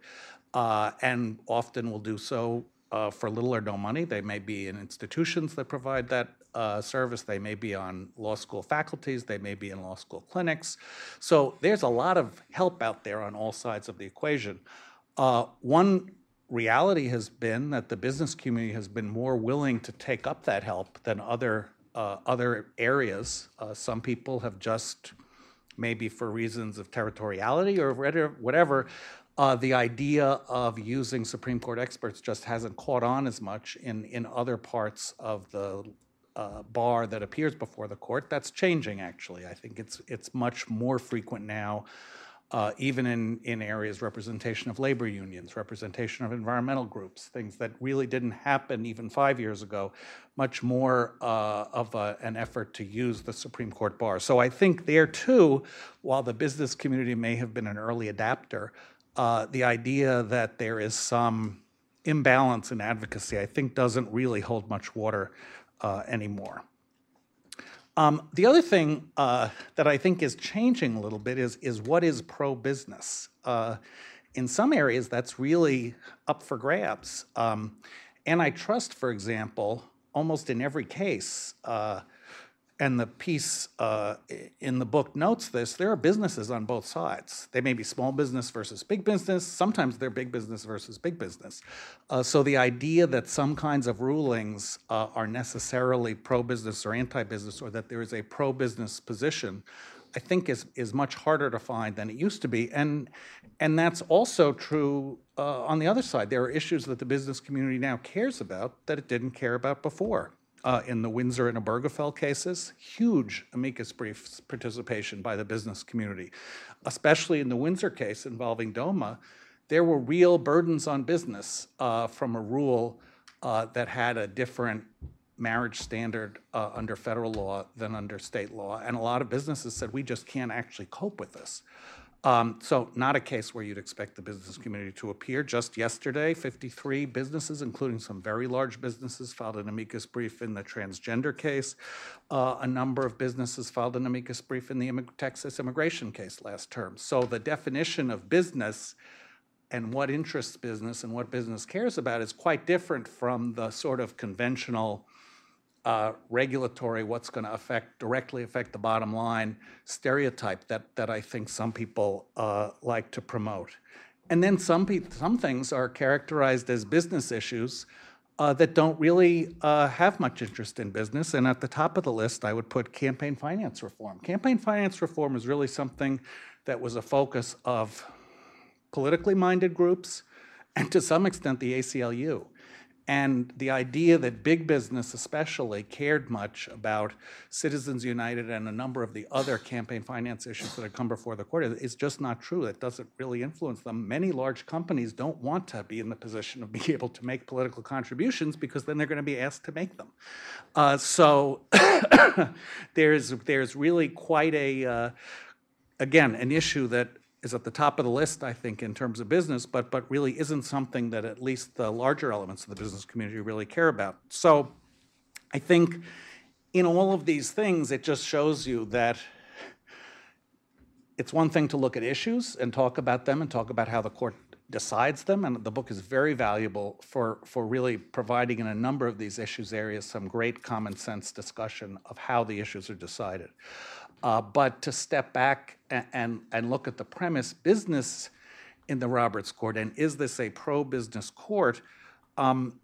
uh, and often will do so uh, for little or no money. They may be in institutions that provide that uh, service. They may be on law school faculties. They may be in law school clinics. So there's a lot of help out there on all sides of the equation. Uh, one reality has been that the business community has been more willing to take up that help than other uh, other areas. Uh, some people have just, maybe for reasons of territoriality or whatever, uh, the idea of using Supreme Court experts just hasn't caught on as much in, in other parts of the uh, bar that appears before the court. That's changing, actually. I think it's it's much more frequent now uh, even in, in areas representation of labor unions, representation of environmental groups, things that really didn't happen even five years ago, much more uh, of a, an effort to use the Supreme Court bar. So I think there too, while the business community may have been an early adapter, uh, the idea that there is some imbalance in advocacy, I think, doesn't really hold much water uh, anymore. Um, the other thing uh, that I think is changing a little bit is, is what is pro business? Uh, in some areas, that's really up for grabs. Um, antitrust, for example, almost in every case, uh, and the piece uh, in the book notes this there are businesses on both sides. They may be small business versus big business. Sometimes they're big business versus big business. Uh, so the idea that some kinds of rulings uh, are necessarily pro-business or anti-business or that there is a pro-business position I think is is much harder to find than it used to be, and and that's also true uh, on the other side. There are issues that the business community now cares about that it didn't care about before uh, in the Windsor and Obergefell cases, huge amicus briefs participation by the business community. Especially in the Windsor case involving DOMA, there were real burdens on business uh, from a rule uh, that had a different marriage standard uh, under federal law than under state law. And a lot of businesses said, we just can't actually cope with this. Um, so not a case where you'd expect the business community to appear. Just yesterday, 53 businesses, including some very large businesses, filed an amicus brief in the transgender case. Uh, a number of businesses filed an amicus brief in the Texas immigration case last term. So the definition of business and what interests business and what business cares about is quite different from the sort of conventional uh, regulatory, what's going to affect directly affect the bottom line stereotype that that I think some people uh, like to promote, and then some some things are characterized as business issues uh, that don't really uh, have much interest in business. And at the top of the list, I would put campaign finance reform. Campaign finance reform is really something that was a focus of politically minded groups, and to some extent the ACLU. And the idea that big business, especially, cared much about Citizens United and a number of the other campaign finance issues that have come before the court is just not true. It doesn't really influence them. Many large companies don't want to be in the position of being able to make political contributions because then they're going to be asked to make them. Uh, so there's there's really quite a uh, again an issue that is at the top of the list, I think, in terms of business, but, but really isn't something that at least the larger elements of the business community really care about. So I think in all of these things, it just shows you that it's one thing to look at issues and talk about them and talk about how the court decides them. And the book is very valuable for, for really providing in a number of these issues areas some great common sense discussion of how the issues are decided. Uh, but to step back and, and, and look at the premise business in the Roberts Court and is this a pro business court? Um,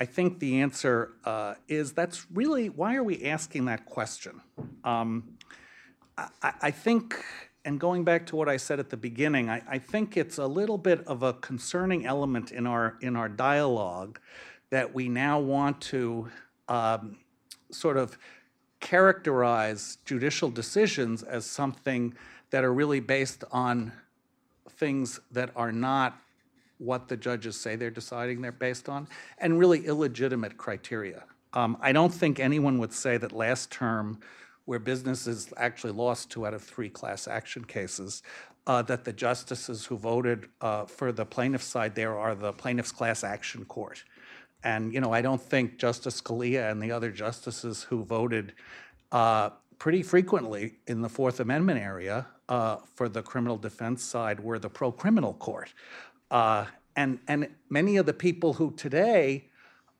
I think the answer uh, is that's really why are we asking that question? Um, I, I, think, and going back to what I said at the beginning, I, I, think it's a little bit of a concerning element in our in our dialogue that we now want to um, sort of characterize judicial decisions as something that are really based on things that are not what the judges say they're deciding they're based on, and really illegitimate criteria. Um, I don't think anyone would say that last term, where businesses actually lost two out of three class action cases, uh, that the justices who voted uh, for the plaintiff's side there are the plaintiff's class action court. And, you know, I don't think Justice Scalia and the other justices who voted uh, pretty frequently in the Fourth Amendment area uh, for the criminal defense side were the pro criminal court. Uh, and, and many of the people who today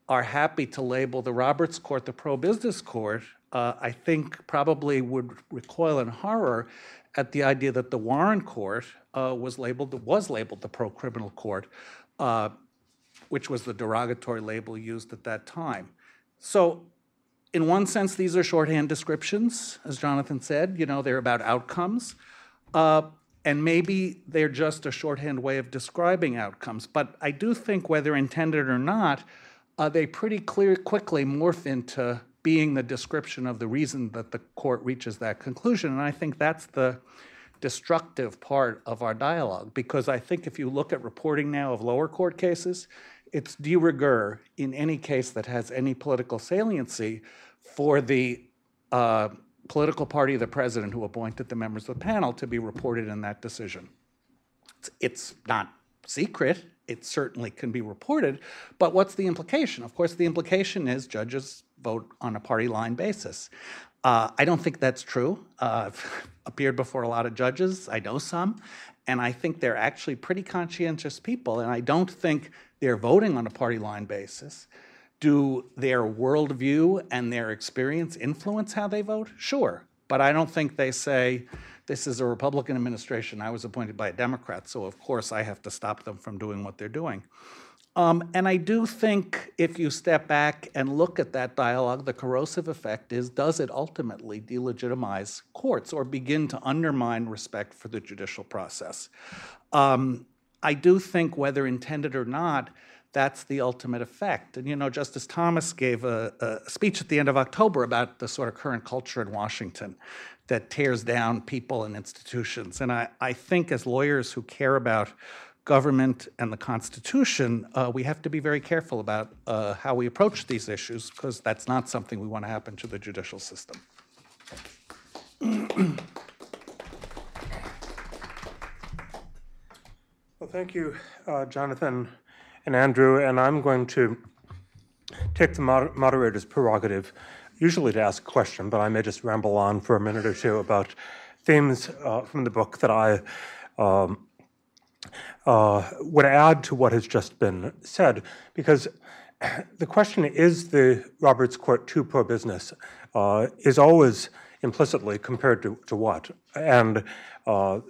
are happy to label the Roberts Court the pro business court, uh, I think probably would recoil in horror at the idea that the Warren Court uh, was labeled was labeled the pro criminal court, uh, which was the derogatory label used at that time. So, in one sense, these are shorthand descriptions, as Jonathan said. You know, they're about outcomes. Uh, and maybe they're just a shorthand way of describing outcomes. But I do think, whether intended or not, uh, they pretty clear quickly morph into being the description of the reason that the court reaches that conclusion. And I think that's the destructive part of our dialogue, because I think if you look at reporting now of lower court cases, it's de rigueur in any case that has any political saliency for the uh, political party of the president who appointed the members of the panel to be reported in that decision. It's, it's not secret. It certainly can be reported. But what's the implication? Of course, the implication is judges vote on a party line basis. Uh, I don't think that's true. Uh, I've appeared before a lot of judges. I know some. And I think they're actually pretty conscientious people. And I don't think they're voting on a party line basis. Do their worldview and their experience influence how they vote? Sure. But I don't think they say, this is a Republican administration. I was appointed by a Democrat, so of course I have to stop them from doing what they're doing. Um, and I do think if you step back and look at that dialogue, the corrosive effect is does it ultimately delegitimize courts or begin to undermine respect for the judicial process? Um, I do think, whether intended or not, that's the ultimate effect. And you know, Justice Thomas gave a, a, speech at the end of October about the sort of current culture in Washington that tears down people and institutions. And I, I think as lawyers who care about government and the Constitution, uh, we have to be very careful about uh, how we approach these issues because that's not something we want to happen to the judicial system. well, thank you, uh, Jonathan and Andrew, and I'm going to take the moder- moderator's prerogative, usually to ask a question, but I may just ramble on for a minute or two about themes uh, from the book that I um, uh, would add to what has just been said, because the question is the Roberts Court too pro business uh, is always implicitly compared to, to what? And uh,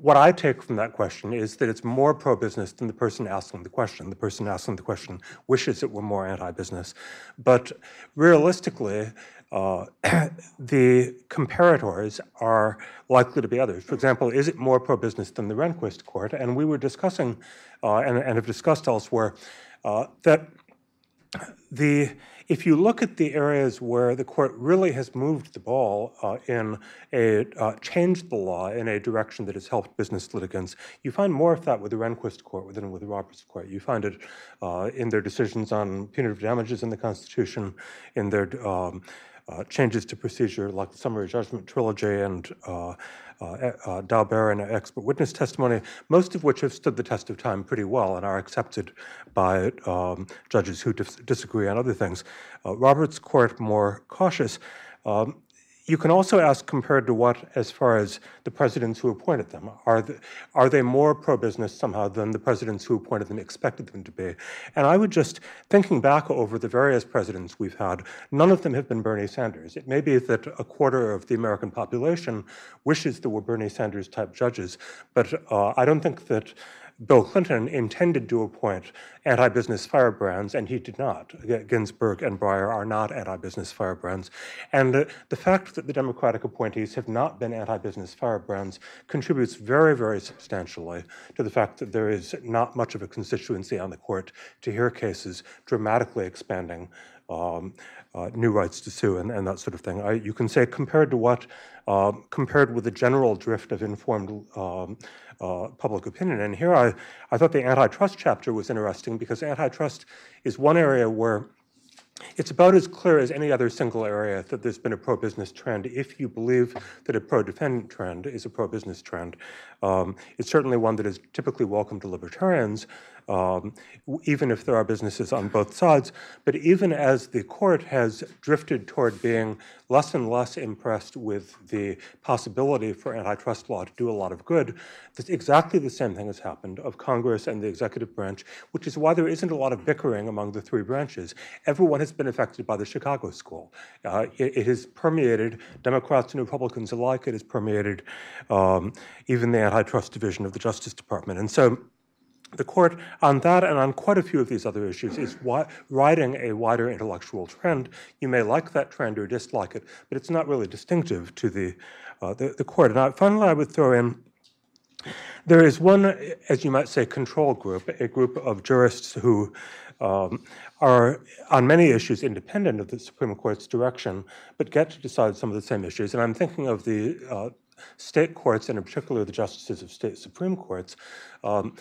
what I take from that question is that it's more pro business than the person asking the question. The person asking the question wishes it were more anti business. But realistically, uh, the comparators are likely to be others. For example, is it more pro business than the Rehnquist court? And we were discussing, uh, and, and, have discussed elsewhere, uh, that the if you look at the areas where the court really has moved the ball uh, in a uh, changed the law in a direction that has helped business litigants, you find more of that with the Rehnquist court than with the Roberts court. You find it uh, in their decisions on punitive damages in the Constitution, in their um, uh, changes to procedure like the summary judgment trilogy and uh, uh, uh, and expert witness testimony, most of which have stood the test of time pretty well and are accepted by um, judges who dis- disagree on other things. Uh, Roberts Court more cautious. Um, you can also ask compared to what, as far as the presidents who appointed them, are, the, are they more pro business somehow than the presidents who appointed them expected them to be? And I would just, thinking back over the various presidents we've had, none of them have been Bernie Sanders. It may be that a quarter of the American population wishes there were Bernie Sanders type judges, but uh, I don't think that Bill Clinton intended to appoint anti business firebrands, and he did not. Ginsburg and Breyer are not anti business firebrands. And uh, the fact that the Democratic appointees have not been anti business firebrands contributes very, very substantially to the fact that there is not much of a constituency on the court to hear cases dramatically expanding um, uh, new rights to sue and, and that sort of thing. I, you can say compared to what, uh, compared with the general drift of informed um, uh, public opinion. And here I, I thought the antitrust chapter was interesting because antitrust is one area where it's about as clear as any other single area that there's been a pro business trend if you believe that a pro defendant trend is a pro business trend. Um, it's certainly one that is typically welcome to libertarians, um, even if there are businesses on both sides. But even as the court has drifted toward being less and less impressed with the possibility for antitrust law to do a lot of good, exactly the same thing has happened of Congress and the executive branch, which is why there isn't a lot of bickering among the three branches. Everyone has been affected by the Chicago School. Uh, it, it, has permeated Democrats and Republicans alike. It has permeated um, even the antitrust division of the Justice Department. And so the court, on that and on quite a few of these other issues, is riding a wider intellectual trend. You may like that trend or dislike it, but it's not really distinctive to the, uh, the, the, court. And finally, I would throw in there is one, as you might say, control group, a group of jurists who um, are on many issues independent of the Supreme Court's direction, but get to decide some of the same issues. And I'm thinking of the uh, state courts, and in particular the justices of state supreme courts. Um,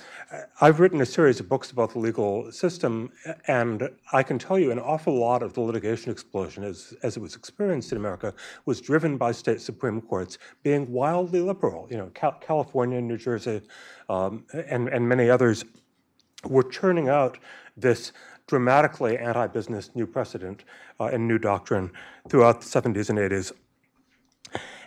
I've written a series of books about the legal system, and I can tell you an awful lot of the litigation explosion, as, as it was experienced in America, was driven by state supreme courts being wildly liberal. You know, Cal- California, New Jersey, um, and, and many others were churning out this dramatically anti-business new precedent uh, and new doctrine throughout the 70s and 80s.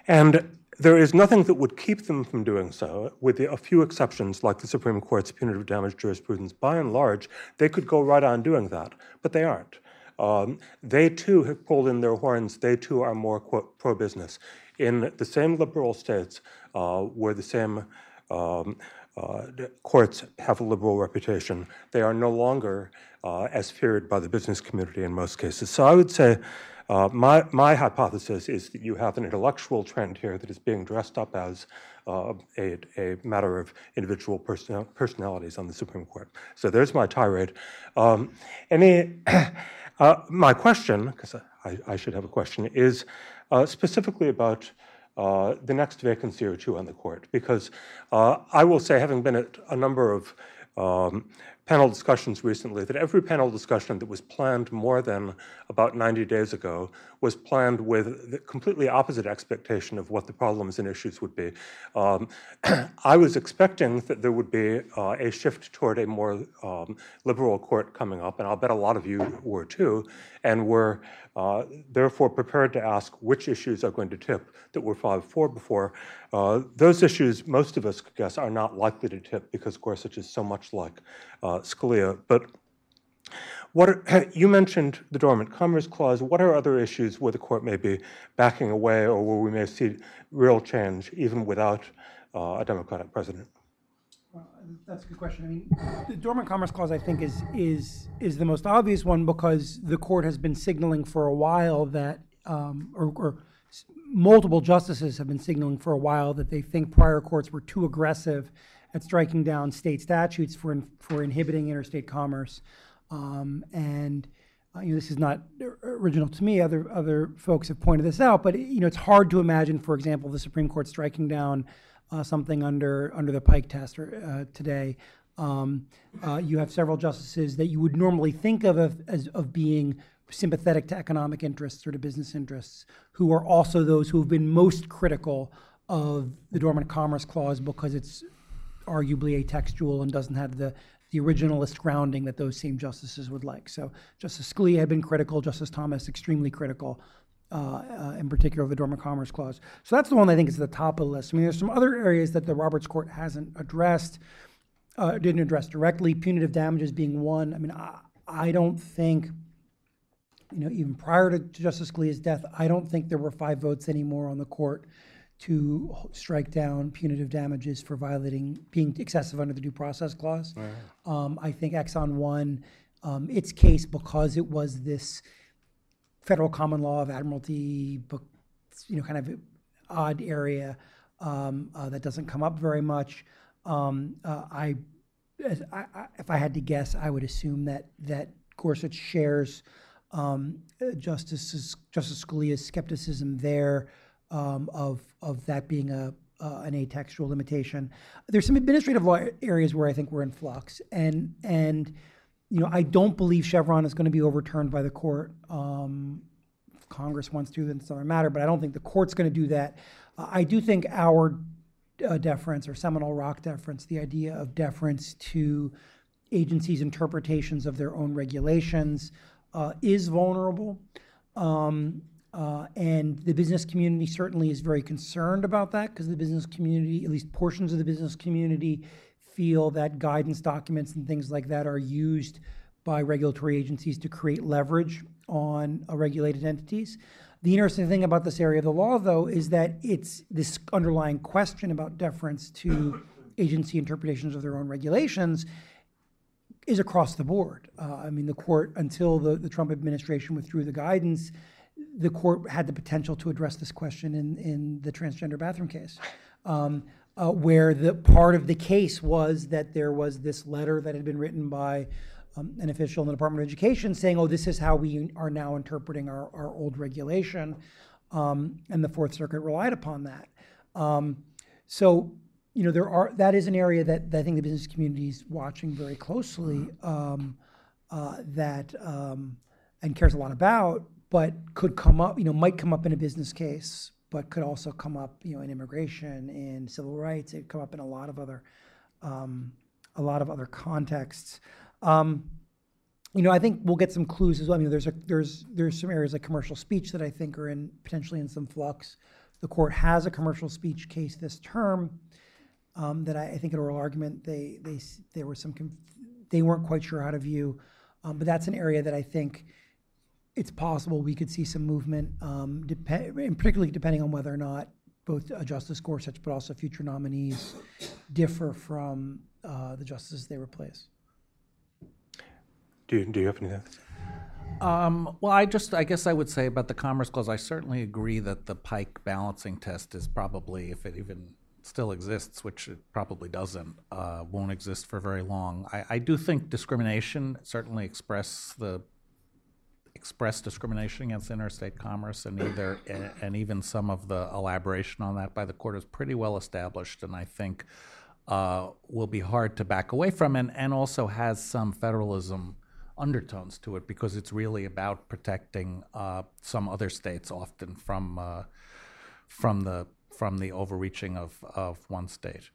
And there is nothing that would keep them from doing so, with a few exceptions like the Supreme Court's punitive damage jurisprudence. By and large, they could go right on doing that, but they aren't. Um, they too have pulled in their horns. They too are more pro business. In the same liberal states uh, where the same um, uh, courts have a liberal reputation, they are no longer uh, as feared by the business community in most cases. So I would say uh, my, my hypothesis is that you have an intellectual trend here that is being dressed up as uh, a, a matter of individual person, personalities on the Supreme Court. So there's my tirade. Um, any, uh, my question, because I, I, should have a question, is uh, specifically about uh, the next vacancy or two on the court. Because I will say, having been at a number of um, panel discussions recently that every panel discussion that was planned more than about 90 days ago was planned with the completely opposite expectation of what the problems and issues would be. Um, I was expecting that there would be uh, a shift toward a more um, liberal court coming up, and I'll bet a lot of you were too, and were uh, therefore prepared to ask which issues are going to tip that were filed for before. Uh, those issues, most of us could guess, are not likely to tip because Gorsuch is so much like uh, Scalia. But what are, you mentioned the Dormant Commerce Clause. What are other issues where the court may be backing away or where we may see real change even without uh, a Democratic president? That's a good question. I mean, the Dormant Commerce Clause, I think, is is is the most obvious one because the court has been signaling for a while that, um, or, or multiple justices have been signaling for a while that they think prior courts were too aggressive at striking down state statutes for in, for inhibiting interstate commerce. Um, and uh, you know, this is not original to me. Other other folks have pointed this out, but you know, it's hard to imagine, for example, the Supreme Court striking down uh, something under under the Pike test or, uh, today. Um, uh, you have several justices that you would normally think of as, as of being sympathetic to economic interests or to business interests, who are also those who have been most critical of the Dormant Commerce Clause because it's arguably atextual and doesn't have the, the originalist grounding that those same justices would like. So Justice Scalia had been critical, Justice Thomas extremely critical, uh, uh, in particular the Dormant Commerce Clause. So that's the one I think is at the top of the list. I mean, there's some other areas that the Roberts Court hasn't addressed, uh, didn't address directly, punitive damages being one. I mean, I, I don't think, you know, even prior to Justice Scalia's death, I don't think there were five votes anymore on the court to strike down punitive damages for violating, being excessive under the due process clause. Um, I think Exxon won um, its case because it was this federal common law of admiralty, book, you know, kind of odd area um, uh, that doesn't come up very much. Um, uh, I, I, I, if I had to guess, I would assume that that Gorsuch shares um, Justice Justice Scalia's skepticism there um, of of that being a uh, an atextual limitation. There's some administrative law areas where I think we're in flux, and and you know I don't believe Chevron is going to be overturned by the court. Um, if Congress wants to, then it's another matter. But I don't think the court's going to do that. Uh, I do think Auer uh, deference or Seminole Rock deference, the idea of deference to agencies' interpretations of their own regulations, uh, is vulnerable. Um, uh, and the business community certainly is very concerned about that because the business community, at least portions of the business community, feel that guidance documents and things like that are used by regulatory agencies to create leverage on uh, regulated entities. The interesting thing about this area of the law, though, is that it's this underlying question about deference to agency interpretations of their own regulations is across the board. Uh, I mean, the court, until the, the Trump administration withdrew the guidance, the court had the potential to address this question in, in the transgender bathroom case, um, uh, where the part of the case was that there was this letter that had been written by um, an official in the Department of Education saying, oh, this is how we are now interpreting our, our old regulation. Um, and the Fourth Circuit relied upon that. Um, so, you know, there are that is an area that, that I think the business community is watching very closely um, uh, that um, and cares a lot about but could come up, you know, might come up in a business case, but could also come up, you know, in immigration, in civil rights. It come up in a lot of other, um, a lot of other contexts. Um, you know, I think we'll get some clues as well. I mean, there's a, there's there's some areas like commercial speech that I think are in potentially in some flux. The court has a commercial speech case this term um, that I, I, think an oral argument they they there were some they weren't quite sure how to view, um, but that's an area that I think it's possible we could see some movement, um, dep- and particularly depending on whether or not both uh, Justice Gorsuch but also future nominees differ from uh, the justices they replace. Do you, do you have anything? Um, well, I just, I guess I would say about the Commerce Clause, I certainly agree that the Pike balancing test is probably, if it even still exists, which it probably doesn't, uh, won't exist for very long. I, I do think discrimination certainly express the express discrimination against interstate commerce, and either and even some of the elaboration on that by the court is pretty well established, and I think uh, will be hard to back away from, and, and also has some federalism undertones to it because it's really about protecting uh, some other states, often from uh, from the from the overreaching of, of one state.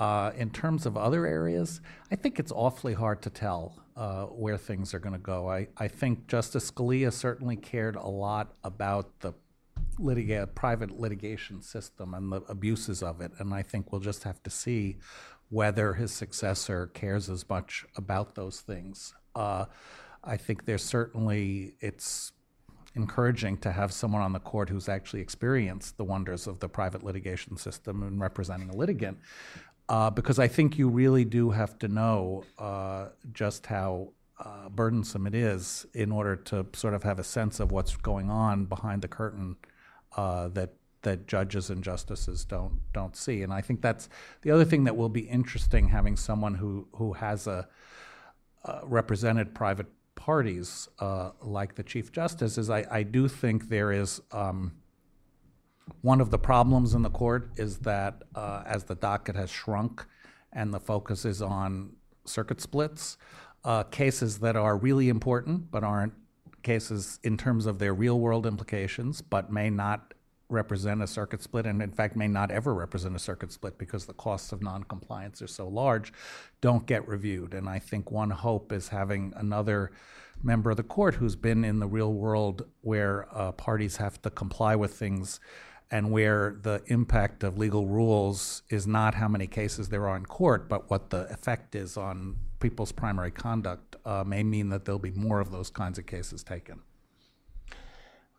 Uh, in terms of other areas, I think it's awfully hard to tell uh, where things are going to go. I, I think Justice Scalia certainly cared a lot about the litiga- private litigation system and the abuses of it, and I think we'll just have to see whether his successor cares as much about those things. Uh, I think there's certainly it's encouraging to have someone on the court who's actually experienced the wonders of the private litigation system and representing a litigant uh, because I think you really do have to know uh, just how uh, burdensome it is in order to sort of have a sense of what's going on behind the curtain uh, that that judges and justices don't don't see. And I think that's the other thing that will be interesting having someone who who has a represented private parties uh, like the Chief Justice is I, I do think there is. Um, one of the problems in the court is that uh, as the docket has shrunk and the focus is on circuit splits, uh, cases that are really important but aren't cases in terms of their real world implications, but may not represent a circuit split, and in fact may not ever represent a circuit split because the costs of noncompliance are so large, don't get reviewed. And I think one hope is having another member of the court who's been in the real world where uh, parties have to comply with things and where the impact of legal rules is not how many cases there are in court, but what the effect is on people's primary conduct uh, may mean that there'll be more of those kinds of cases taken.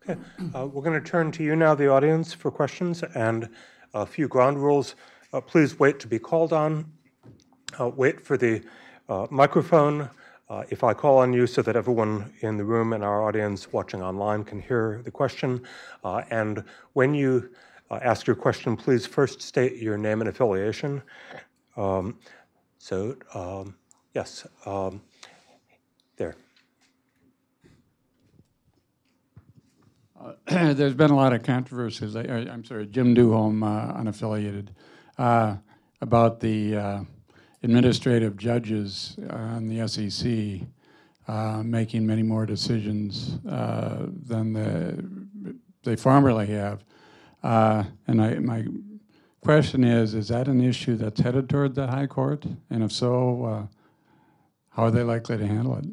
Okay, uh, we're going to turn to you now, the audience, for questions and a few ground rules. Uh, please wait to be called on. Uh, wait for the uh, microphone. Uh, if I call on you so that everyone in the room and our audience watching online can hear the question, uh, and when you ask your question, please first state your name and affiliation. Um, so, um, yes, um, there. Uh, there's been a lot of controversies. I, am sorry, Jim Duholm, uh, unaffiliated, uh, about the uh, administrative judges on the SEC uh, making many more decisions uh, than the, they formerly have. and I, my question is, is that an issue that's headed toward the High Court? And if so, how are they likely to handle it?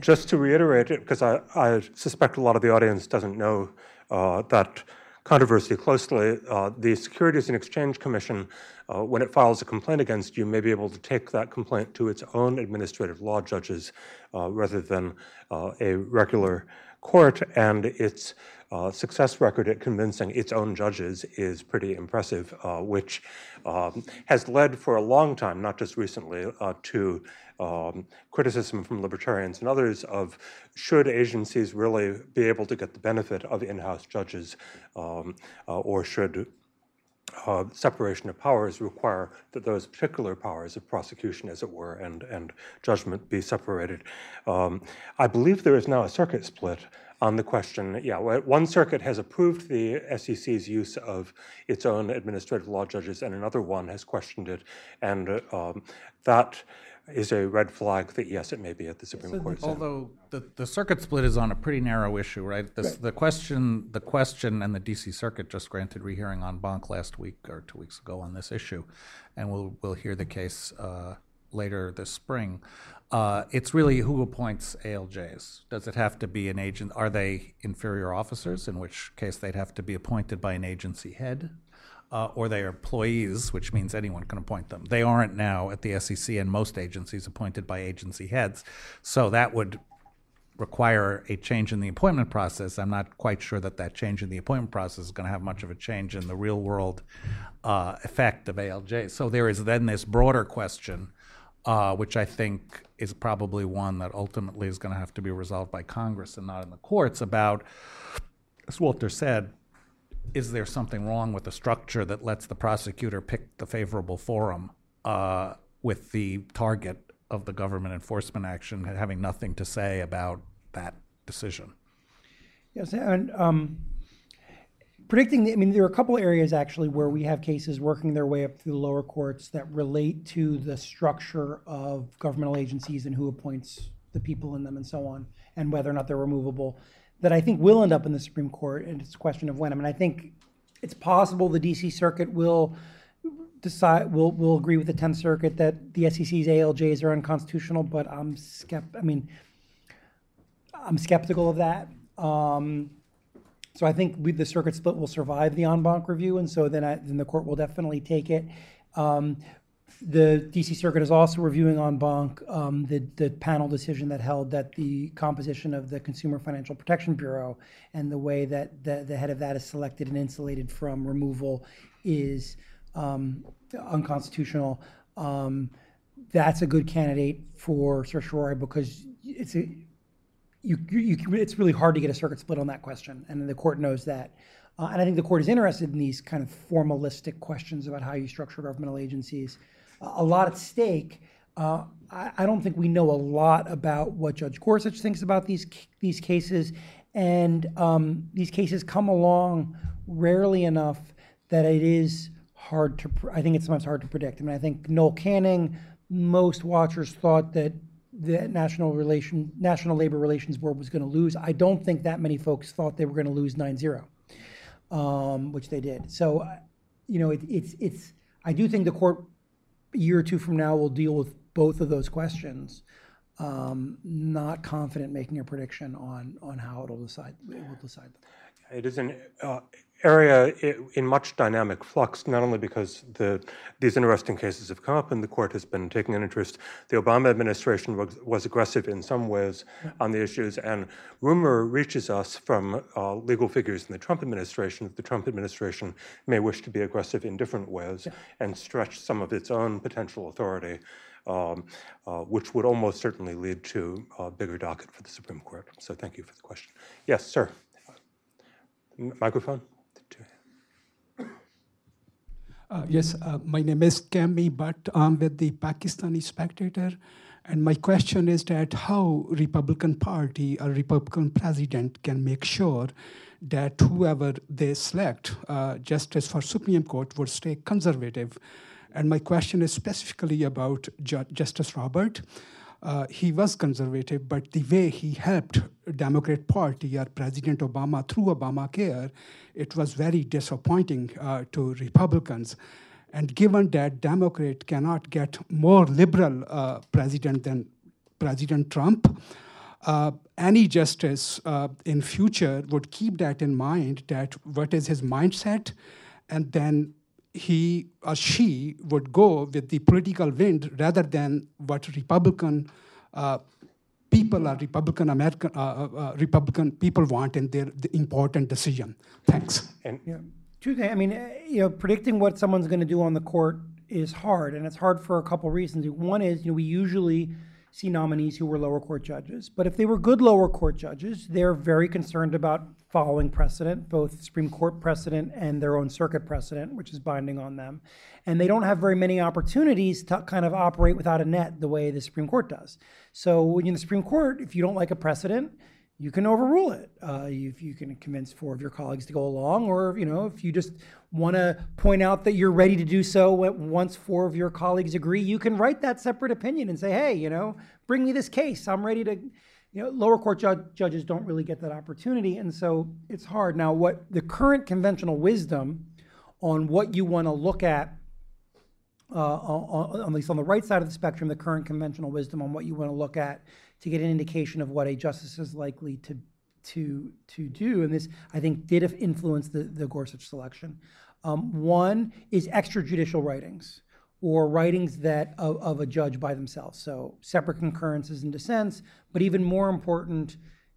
just to reiterate it, because I, I, suspect a lot of the audience doesn't know uh, that controversy closely, uh, the Securities and Exchange Commission, uh, when it files a complaint against you, may be able to take that complaint to its own administrative law judges uh, rather than uh, a regular court, and its uh, success record at convincing its own judges is pretty impressive, which um, has led for a long time, not just recently, to um, criticism from libertarians and others of should agencies really be able to get the benefit of in-house judges um, uh, or should uh, separation of powers require that those particular powers of prosecution, as it were, and, and judgment be separated. Um, I believe there is now a circuit split on the question. Yeah, one circuit has approved the SEC's use of its own administrative law judges, and another one has questioned it. And um, that is a red flag that yes, it may be at the Supreme Court. Although the, the circuit split is on a pretty narrow issue, right? This, The question, the question, and the D.C. Circuit just granted rehearing en banc last week or two weeks ago on this issue, and we'll we'll hear the case uh, later this spring. Uh, it's really who appoints ALJs. Does it have to be an agent? Are they inferior officers? In which case they'd have to be appointed by an agency head uh, or they are employees, which means anyone can appoint them. They aren't now at the SEC and most agencies appointed by agency heads. So that would require a change in the appointment process. I'm not quite sure that that change in the appointment process is going to have much of a change in the real world uh, effect of ALJ. So there is then this broader question, uh, which I think is probably one that ultimately is going to have to be resolved by Congress and not in the courts about, as Walter said, is there something wrong with the structure that lets the prosecutor pick the favorable forum uh, with the target of the government enforcement action having nothing to say about that decision? Yes, and um, predicting, the, I mean, there are a couple areas actually where we have cases working their way up through the lower courts that relate to the structure of governmental agencies and who appoints the people in them and so on, and whether or not they're removable that I think will end up in the Supreme Court, and it's a question of when. I mean, I think it's possible the D.C. Circuit will decide will will agree with the Tenth Circuit that the SEC's ALJs are unconstitutional, but I'm skept. I mean, I'm skeptical of that. Um, so I think we, the circuit split will survive the en banc review, and so then I, then the court will definitely take it. Um, the DC Circuit is also reviewing en banc um, the, the panel decision that held that the composition of the Consumer Financial Protection Bureau and the way that the, the head of that is selected and insulated from removal is um, unconstitutional. Um, that's a good candidate for certiorari because it's a, you, you, it's really hard to get a circuit split on that question, and the court knows that. Uh, and I think the court is interested in these kind of formalistic questions about how you structure governmental agencies a lot at stake. Uh, I, don't think we know a lot about what Judge Gorsuch thinks about these these cases, and um, these cases come along rarely enough that it is hard to. I think it's sometimes hard to predict. I mean, I think Noel Canning. Most watchers thought that the National Relation, National Labor Relations Board was going to lose. I don't think that many folks thought they were going to lose 9-0, um, which they did. So, you know, it, it's, it's, I do think the court, a year or two from now, we'll deal with both of those questions. Um, Not confident making a prediction on, on how it'll decide, it will decide them. It is an uh, area in much dynamic flux, not only because the, these interesting cases have come up and the court has been taking an interest. The Obama administration was, was aggressive in some ways on the issues, and rumor reaches us from uh, legal figures in the Trump administration that the Trump administration may wish to be aggressive in different ways and stretch some of its own potential authority. Um, uh, which would almost certainly lead to a bigger docket for the Supreme Court. So, thank you for the question. Yes, sir. M- Microphone? Uh, Yes, uh, my name is Kami Butt. I'm with the Pakistani Spectator. And my question is that how Republican Party or Republican president can make sure that whoever they select, uh, justice for Supreme Court, would stay conservative. And my question is specifically about Ju- Justice Robert. Uh, he was conservative, but the way he helped Democrat Party or President Obama through Obamacare, it was very disappointing uh, to Republicans. And given that Democrat cannot get more liberal uh, president than President Trump, uh, any justice uh, in future would keep that in mind that what is his mindset and then he or she would go with the political wind rather than what republican uh, people or republican american uh, uh, uh, republican people want in their the important decision thanks And Yeah, two things. I mean, eh, you know, predicting what someone's going to do on the court is hard, and it's hard for a couple reasons. One is, you know, we usually see nominees who were lower court judges, but if they were good lower court judges, they're very concerned about following precedent, both Supreme Court precedent and their own circuit precedent, which is binding on them. And they don't have very many opportunities to kind of operate without a net the way the Supreme Court does. So in the Supreme Court, if you don't like a precedent, you can overrule it. Uh, you, if you can convince four of your colleagues to go along, or you know, if you just want to point out that you're ready to do so once four of your colleagues agree, you can write that separate opinion and say, "Hey, you know, bring me this case. I'm ready to." You know, lower court ju- judges don't really get that opportunity, and so it's hard. Now, what the current conventional wisdom on what you want to look at uh, on, on- at least on the right side of the spectrum, the current conventional wisdom on what you want to look at to get an indication of what a justice is likely to to to do. And this, I think, did influence the, the Gorsuch selection. Um, one is extrajudicial writings or writings that of, of a judge by themselves. So separate concurrences and dissents, but even more important,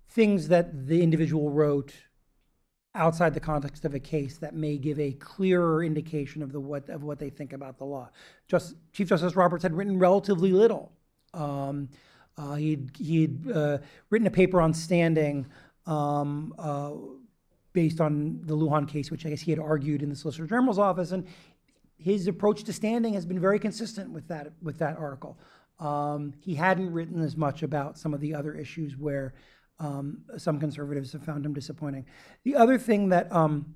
things that the individual wrote outside the context of a case that may give a clearer indication of the what of what they think about the law. Just Chief Justice Roberts had written relatively little. Um, uh, he'd he'd uh, written a paper on standing um, uh, based on the Lujan case, which I guess he had argued in the Solicitor General's office, and his approach to standing has been very consistent with that with that article. Um, he hadn't written as much about some of the other issues where um, some conservatives have found him disappointing. The other thing that um,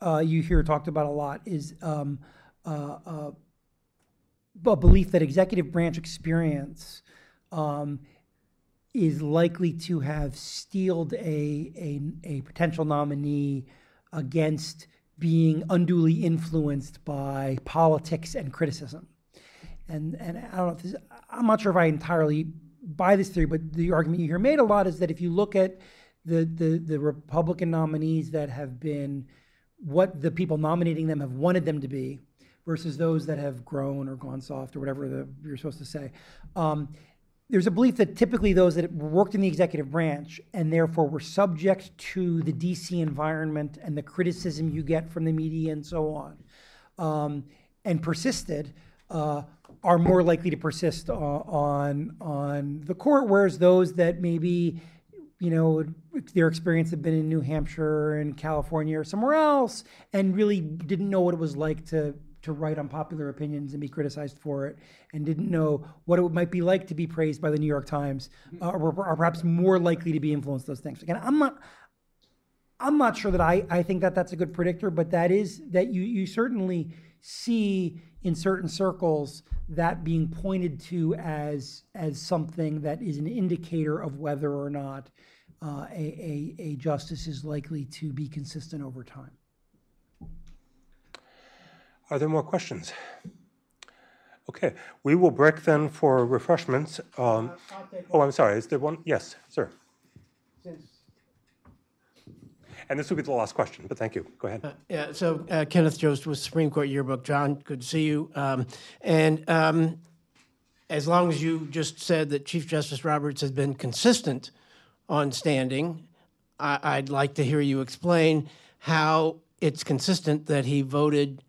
uh, you hear talked about a lot is um, uh, uh, a belief that executive branch experience um, is likely to have steeled a, a, a potential nominee against being unduly influenced by politics and criticism. And, and I don't know if this, I'm not sure if I entirely buy this theory, but the argument you hear made a lot is that if you look at the, the, the Republican nominees that have been what the people nominating them have wanted them to be versus those that have grown or gone soft or whatever the, you're supposed to say. Um, there's a belief that typically those that worked in the executive branch and therefore were subject to the DC environment and the criticism you get from the media and so on, um, and persisted, uh, are more likely to persist o- on on the court. Whereas those that maybe, you know, their experience had been in New Hampshire and California or somewhere else, and really didn't know what it was like to to write unpopular opinions and be criticized for it, and didn't know what it might be like to be praised by the New York Times, uh, or, are perhaps more likely to be influenced those things. Again, I'm not. I'm not sure that I, I think that that's a good predictor, but that is that you you certainly see in certain circles that being pointed to as as something that is an indicator of whether or not uh, a, a, a justice is likely to be consistent over time. Are there more questions? Okay, we will break then for refreshments. Um, oh, I'm sorry. Is there one? Yes, sir. And this will be the last question, but thank you. Go ahead. Yeah, so uh, Kenneth Jost with Supreme Court Yearbook. John, good to see you. Um, and um, as long as you just said that Chief Justice Roberts has been consistent on standing, I- I'd like to hear you explain how it's consistent that he voted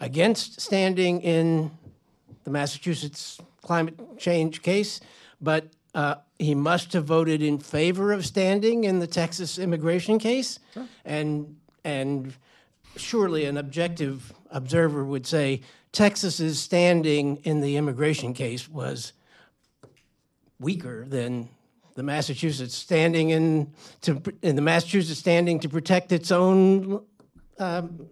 against standing in the Massachusetts climate change case, but uh, he must have voted in favor of standing in the Texas immigration case. And, and surely an objective observer would say Texas's standing in the immigration case was weaker than the Massachusetts standing in to in the Massachusetts standing to protect its own um,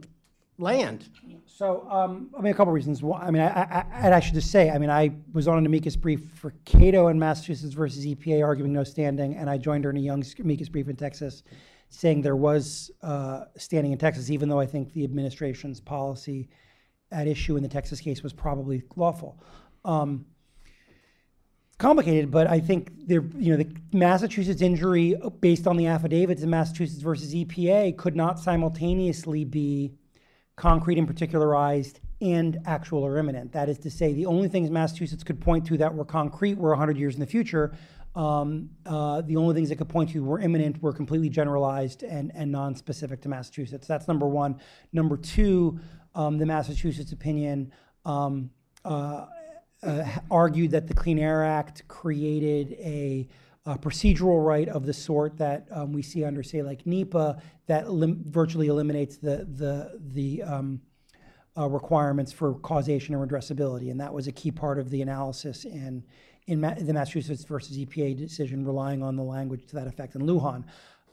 land. So, um, I mean, a couple reasons. I mean, I, I, I should just say, I mean, I was on an amicus brief for Cato in Massachusetts versus EPA arguing no standing, and I joined Ernie Young's amicus brief in Texas saying there was uh, standing in Texas, even though I think the administration's policy at issue in the Texas case was probably lawful. Um, complicated, but I think there, you know, the Massachusetts injury based on the affidavits in Massachusetts versus EPA could not simultaneously be concrete and particularized and actual or imminent. That is to say, the only things Massachusetts could point to that were concrete were 100 years in the future. Um, uh, the only things it could point to were imminent, were completely generalized and, and non-specific to Massachusetts. That's number one. Number two, um, the Massachusetts opinion um, uh, uh, argued that the Clean Air Act created a, a procedural right of the sort that um, we see under, say, like NEPA, that lim- virtually eliminates the the the um, uh, requirements for causation and redressability, and that was a key part of the analysis in in Ma- the Massachusetts versus EPA decision, relying on the language to that effect in Lujan.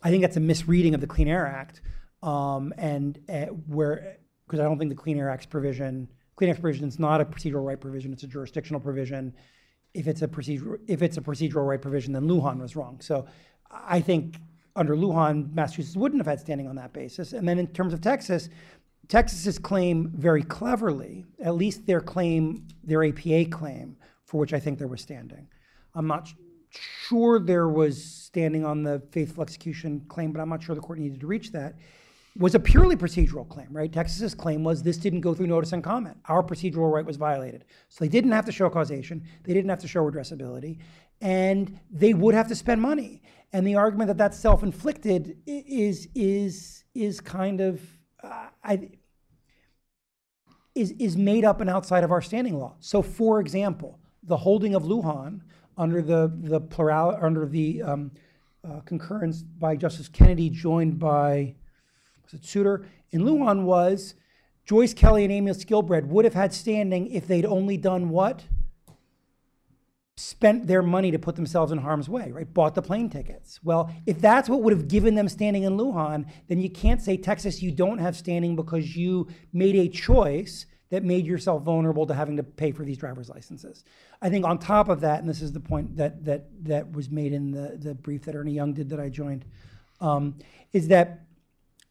I think that's a misreading of the Clean Air Act, um, and uh, where because I don't think the Clean Air Act's provision, Clean Air provision is not a procedural right provision; it's a jurisdictional provision. If it's a procedural, if it's a procedural right provision, then Lujan was wrong. So, I think under Lujan, Massachusetts wouldn't have had standing on that basis. And then in terms of Texas, Texas's claim very cleverly, at least their claim, their APA claim, for which I think there was standing. I'm not sure there was standing on the faithful execution claim, but I'm not sure the court needed to reach that. Was a purely procedural claim, right? Texas's claim was this didn't go through notice and comment. Our procedural right was violated. So they didn't have to show causation, they didn't have to show redressability, and they would have to spend money. And the argument that that's self-inflicted is is is kind of uh, I, is is made up and outside of our standing law. So, for example, the holding of Lujan under the the plural under the um, uh, concurrence by Justice Kennedy, joined by Souter in Lujan, was Joyce Kelly and Amy Skilbred would have had standing if they'd only done what spent their money to put themselves in harm's way, right? Bought the plane tickets. Well, if that's what would have given them standing in Lujan, then you can't say, Texas, you don't have standing because you made a choice that made yourself vulnerable to having to pay for these driver's licenses. I think on top of that, and this is the point that that that was made in the, the brief that Ernie Young did that I joined, um, is that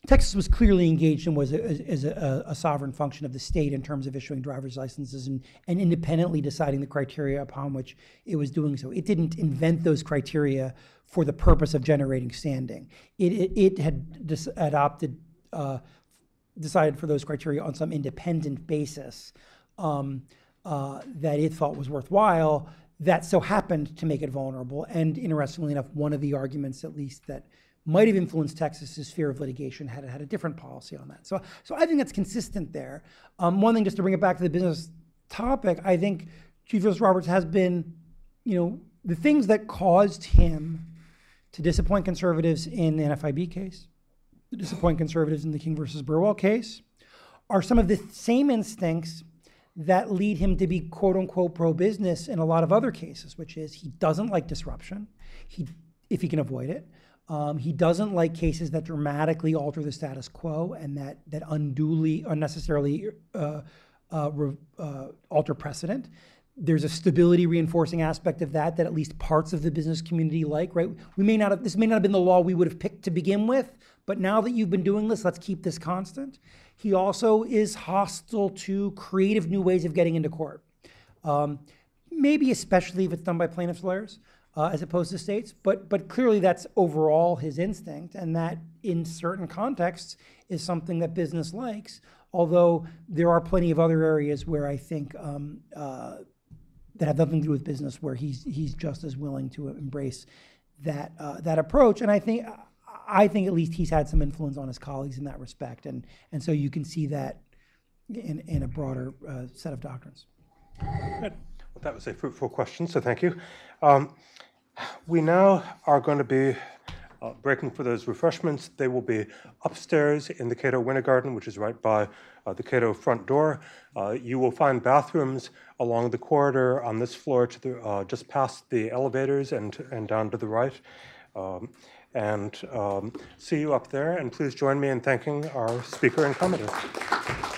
Texas was clearly engaged and was a, as a, a sovereign function of the state in terms of issuing driver's licenses and, and independently deciding the criteria upon which it was doing so. It didn't invent those criteria for the purpose of generating standing. It, it, it had dis- adopted, uh, decided for those criteria on some independent basis um, uh, that it thought was worthwhile. That so happened to make it vulnerable. And interestingly enough, one of the arguments, at least, that might have influenced Texas's fear of litigation had it had a different policy on that. So, so I think that's consistent there. Um, one thing, just to bring it back to the business topic, I think Chief Justice Roberts has been, you know, the things that caused him to disappoint conservatives in the NFIB case, to disappoint conservatives in the King versus Burwell case, are some of the same instincts that lead him to be quote unquote pro business in a lot of other cases, which is he doesn't like disruption. He, if he can avoid it, um, he doesn't like cases that dramatically alter the status quo and that that unduly, unnecessarily uh, uh, re- uh, alter precedent. There's a stability reinforcing aspect of that that at least parts of the business community like, right? We may not have, this may not have been the law we would have picked to begin with, but now that you've been doing this, let's keep this constant. He also is hostile to creative new ways of getting into court. Um, maybe especially if it's done by plaintiffs' lawyers uh, as opposed to states, but but clearly that's overall his instinct, and that in certain contexts is something that business likes. Although there are plenty of other areas where I think um, uh, that have nothing to do with business, where he's he's just as willing to embrace that uh, that approach, and I think. I think at least he's had some influence on his colleagues in that respect, and and so you can see that in, in a broader uh, set of doctrines. Good. Well, that was a fruitful question, so thank you. Um, we now are going to be uh, breaking for those refreshments. They will be upstairs in the Cato Winter Garden, which is right by uh, the Cato front door. Uh, you will find bathrooms along the corridor on this floor, to the uh, just past the elevators and and down to the right. Um, and um, see you up there. And please join me in thanking our speaker and commentator.